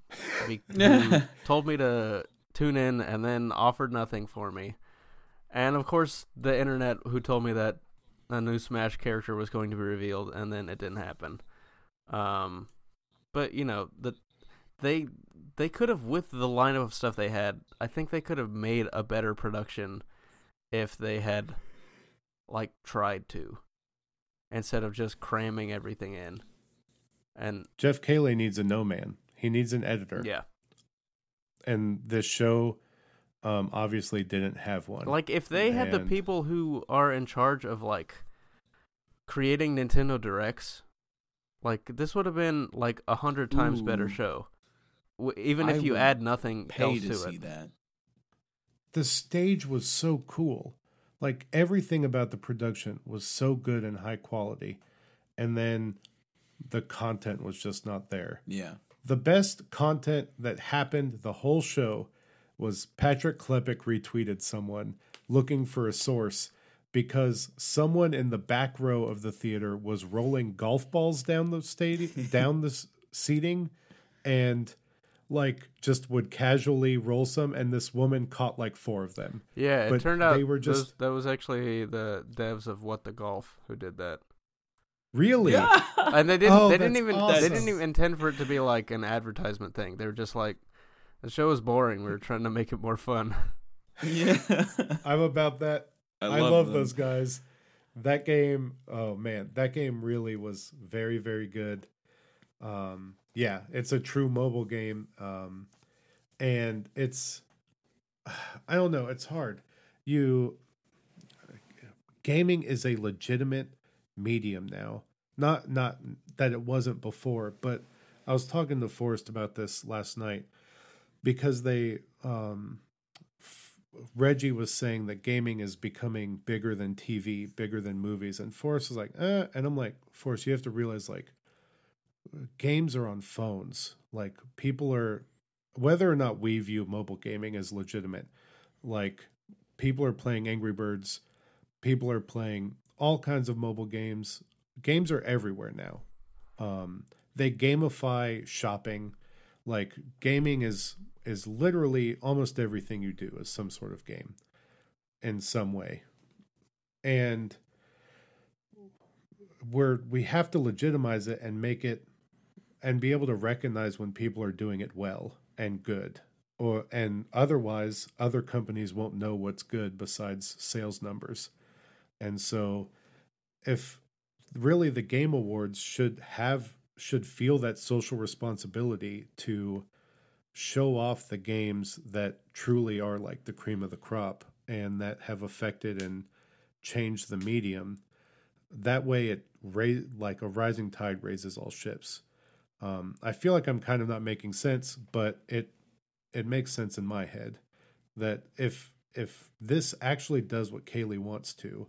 be, [LAUGHS] told me to tune in and then offered nothing for me. And of course, the internet who told me that a new Smash character was going to be revealed, and then it didn't happen. Um, but you know, the they they could have with the lineup of stuff they had. I think they could have made a better production if they had like tried to instead of just cramming everything in. And Geoff Keighley needs a no man. He needs an editor. yeah, And this show um obviously didn't have one. Like if they had the people who are in charge of like creating Nintendo Directs, like this would have been like a hundred times better show. W- even I if you add nothing Pay else to to see it. that. the stage was so cool. Like everything about the production was so good and high quality. And then the content was just not there. Yeah. The best content that happened the whole show was Patrick Klepek retweeted someone looking for a source because someone in the back row of the theater was rolling golf balls down the stadium [LAUGHS] down the seating and like just would casually roll some and this woman caught like four of them. Yeah, it But turned out they were those- just- that was actually the devs of What the Golf who did that. Really? And they didn't [LAUGHS] Oh, they didn't even they didn't even intend for it to be like an advertisement thing. They were just like the show is boring. We were trying to make it more fun. [LAUGHS] yeah. I'm about that. I, love love, those guys. That game, oh man, that game really was very, very good. Um, yeah, it's a true mobile game. Um, and it's, [SIGHS] I don't know, it's hard. You, gaming is a legitimate medium now. Not, not that it wasn't before, but I was talking to Forrest about this last night because they, um, Reggie was saying that gaming is becoming bigger than TV, bigger than movies, and Forrest was like, eh. and I'm like, Forrest, you have to realize like games are on phones. Like people are, whether or not we view mobile gaming as legitimate, like people are playing Angry Birds, people are playing all kinds of mobile games. Games are everywhere now. Um, they gamify shopping. Like gaming is is literally almost everything you do is some sort of game in some way. And we're we have to legitimize it and make it and be able to recognize when people are doing it well and good or and otherwise other companies won't know what's good besides sales numbers and so if really the game awards should have should feel that social responsibility to show off the games that truly are like the cream of the crop and that have affected and changed the medium. That way it ra- like a rising tide raises all ships. Um, i feel like i'm kind of not making sense but it it makes sense in my head that if if this actually does what Keighley wants to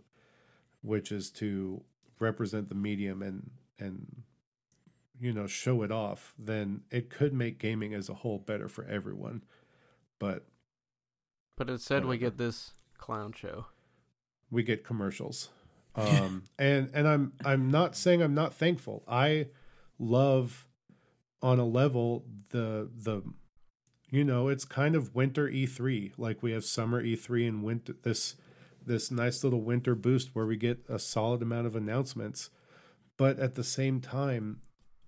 which is to represent the medium and and you know show it off then it could make gaming as a whole better for everyone. But But instead, we Whatever. get this clown show. we get commercials. [LAUGHS] Um and and i'm i'm not saying i'm not thankful. I love on a level the the you know it's kind of winter e3 like we have summer e3 and winter this this nice little winter boost where we get a solid amount of announcements. But at the same time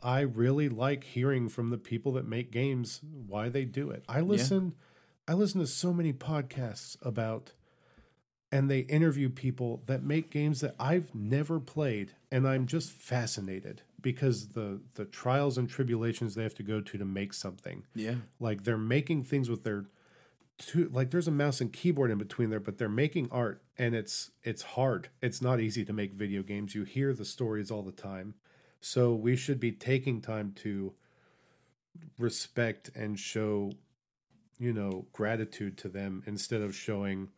i really like hearing from the people that make games why they do it i listen i listen to so many podcasts about and they interview people that make games that I've never played and I'm just fascinated because the the trials and tribulations they have to go to to make something. Yeah. Like they're making things with their two like there's a mouse and keyboard in between there but they're making art and it's it's hard. It's not easy to make video games. You hear the stories all the time. So we should be taking time to respect and show you know gratitude to them instead of showing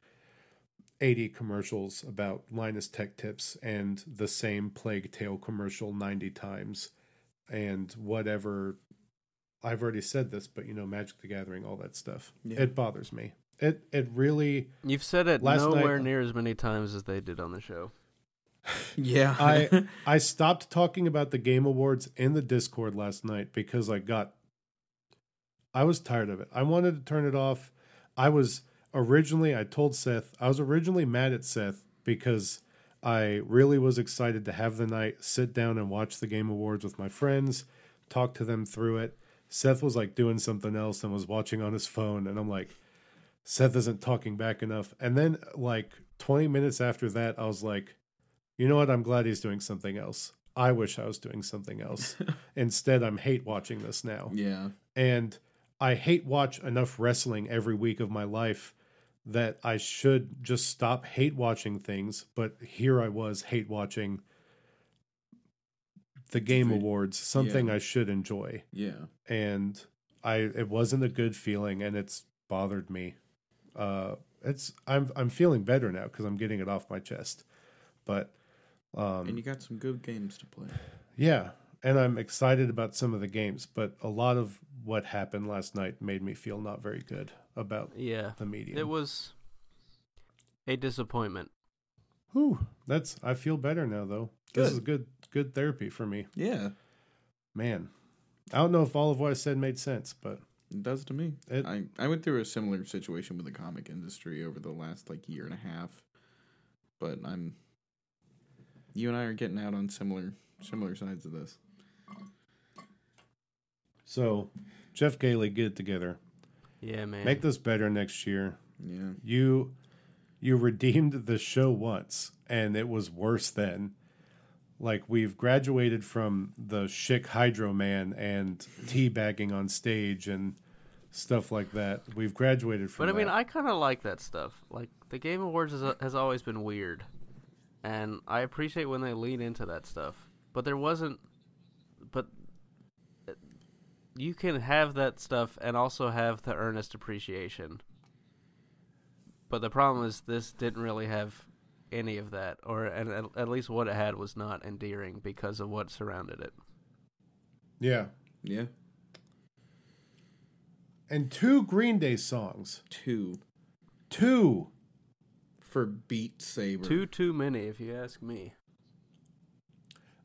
80 commercials about Linus Tech Tips and the same Plague Tale commercial 90 times and whatever I've already said this but you know Magic the Gathering all that stuff. Yeah. It bothers me. It it really You've said it Last nowhere night- near as many times as they did on the show. Yeah. I [LAUGHS] I stopped talking about the game awards in the Discord last night because I got I was tired of it. I wanted to turn it off. I was originally I told Seth, I was originally mad at Seth because I really was excited to have the night sit down and watch the game awards with my friends, talk to them through it. Seth was like doing something else and was watching on his phone and I'm like Seth isn't talking back enough. And then like 20 minutes after that I was like you know what? I'm glad he's doing something else. I wish I was doing something else. [LAUGHS] Instead, I'm hate watching this now. yeah. And I hate watch enough wrestling every week of my life that I should just stop hate watching things. But here I was hate watching the Game Vid- Awards, something yeah. I should enjoy. Yeah. And I it wasn't a good feeling and it's bothered me. Uh it's I'm I'm feeling better now because I'm getting it off my chest. But um And you got some good games to play. yeah, and I'm excited about some of the games, but a lot of what happened last night made me feel not very good about Yeah, the medium. it was a disappointment. Whew, that's I feel better now though. This is good good therapy for me. Yeah. Man. I don't know if all of what I said made sense, but It does to me. It- I, I went through a similar situation with the comic industry over the last like year and a half. But I'm you and I are getting out on similar similar sides of this. so Geoff Keighley, get it together. Yeah, man. Make this better next year. Yeah. You you redeemed the show once and it was worse then. Like we've graduated from the Schick Hydro man and teabagging on stage and stuff like that. We've graduated from But I mean, that. I kind of like that stuff. Like the Game Awards has, has always been weird, and I appreciate when they lean into that stuff. But there wasn't. But uh, you can have that stuff and also have the earnest appreciation. But the problem is, this didn't really have any of that, or and at, at least what it had was not endearing because of what surrounded it. yeah. Yeah. And two Green Day songs. Two Two. For Beat Saber. Too too many, if you ask me.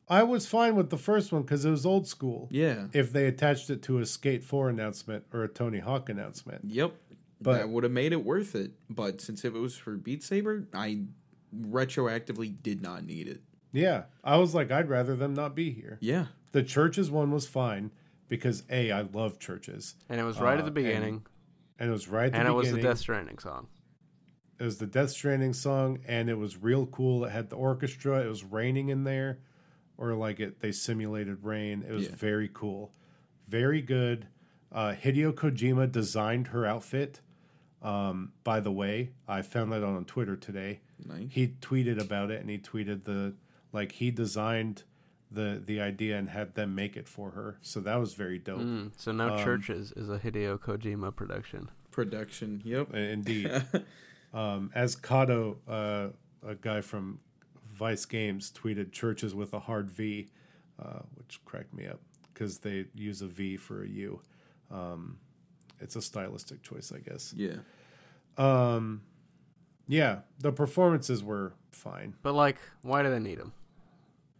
I was fine with the first one because it was old school. Yeah. If they attached it to a Skate 4 announcement or a Tony Hawk announcement. Yep. But- that would have made it worth it. But since it was for Beat Saber, I retroactively did not need it. Yeah. I was like, I'd rather them not be here. Yeah. The CHVRCHES one was fine because A, I love CHVRCHES. And it was right Uh, at the beginning, And it was right at the and, it was the Death Stranding song. It was the Death Stranding song, and it was real cool. It had the orchestra. It was raining in there, or like it they simulated rain. It was Yeah. very cool, very good. Uh, Hideo Kojima designed her outfit. Um, by the way, I found that on Twitter today. Nice. He tweeted about it, and he tweeted the like he designed the the idea and had them make it for her. So that was very dope. Mm, so now Um, CHVRCHES is a Hideo Kojima production. Production. Yep. Indeed. [LAUGHS] um, as Kato, uh, a guy from Vice Games, tweeted churches with a hard V, uh, which cracked me up because they use a V for a U. Um, it's a stylistic choice, I guess. Yeah. Um, yeah, the performances were fine. But like, why do they need them?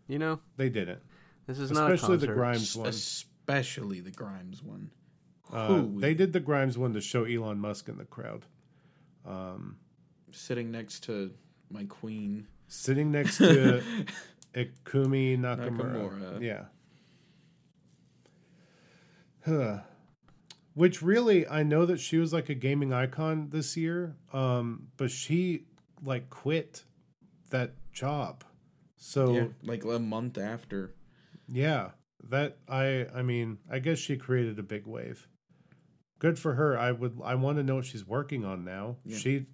You know, They didn't, this is not a especially the. Grimes one. Especially the Grimes one. Uh, Who- they did the Grimes one to show Elon Musk in the crowd, Sitting next to my queen. sitting next to [LAUGHS] Ikumi Nakamura. Nakamura. Yeah. Huh. Which really, I know that she was like a gaming icon this year, um, but she like quit that job. So Yeah. Like a month after. yeah, that I I mean, I guess she created a big wave. Good for her. I would I want to know what she's working on now. Yeah. She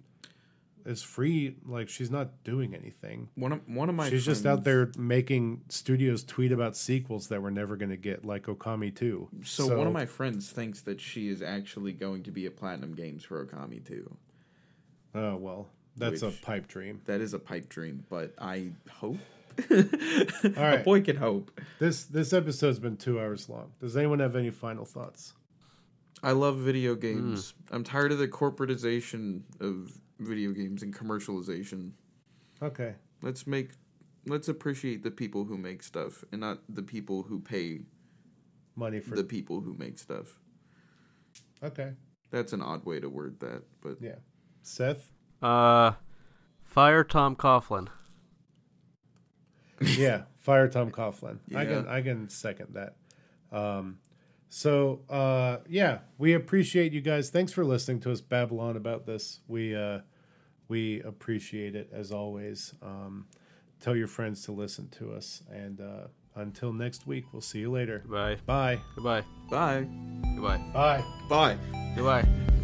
is free like she's not doing anything. One of one of my she's just out friends- there making studios tweet about sequels that we're never going to get like Okami 2. So, one of my friends thinks that she is actually going to be at Platinum Games for Okami Two. Oh, well, that's a pipe dream. That is a pipe dream, but I hope. [LAUGHS] All A boy can hope. This this episode's been 2 hours long. Does anyone have any final thoughts? I love video games. I'm tired of the corporatization of video games and commercialization. Okay. Let's make let's appreciate the people who make stuff and not the people who pay Money for the people who make stuff. Okay. That's an odd way to word that, but Yeah. Seth? Uh, fire Tom Coughlin. yeah, fire Tom Coughlin. I can I can second that. Um, so uh, yeah, we appreciate you guys. Thanks for listening to us babble on about this. We uh, we appreciate it as always. Um, tell your friends to listen to us, and uh, until next week, we'll see you later. Goodbye. Bye. Goodbye. bye. Goodbye. Bye. Bye. Goodbye.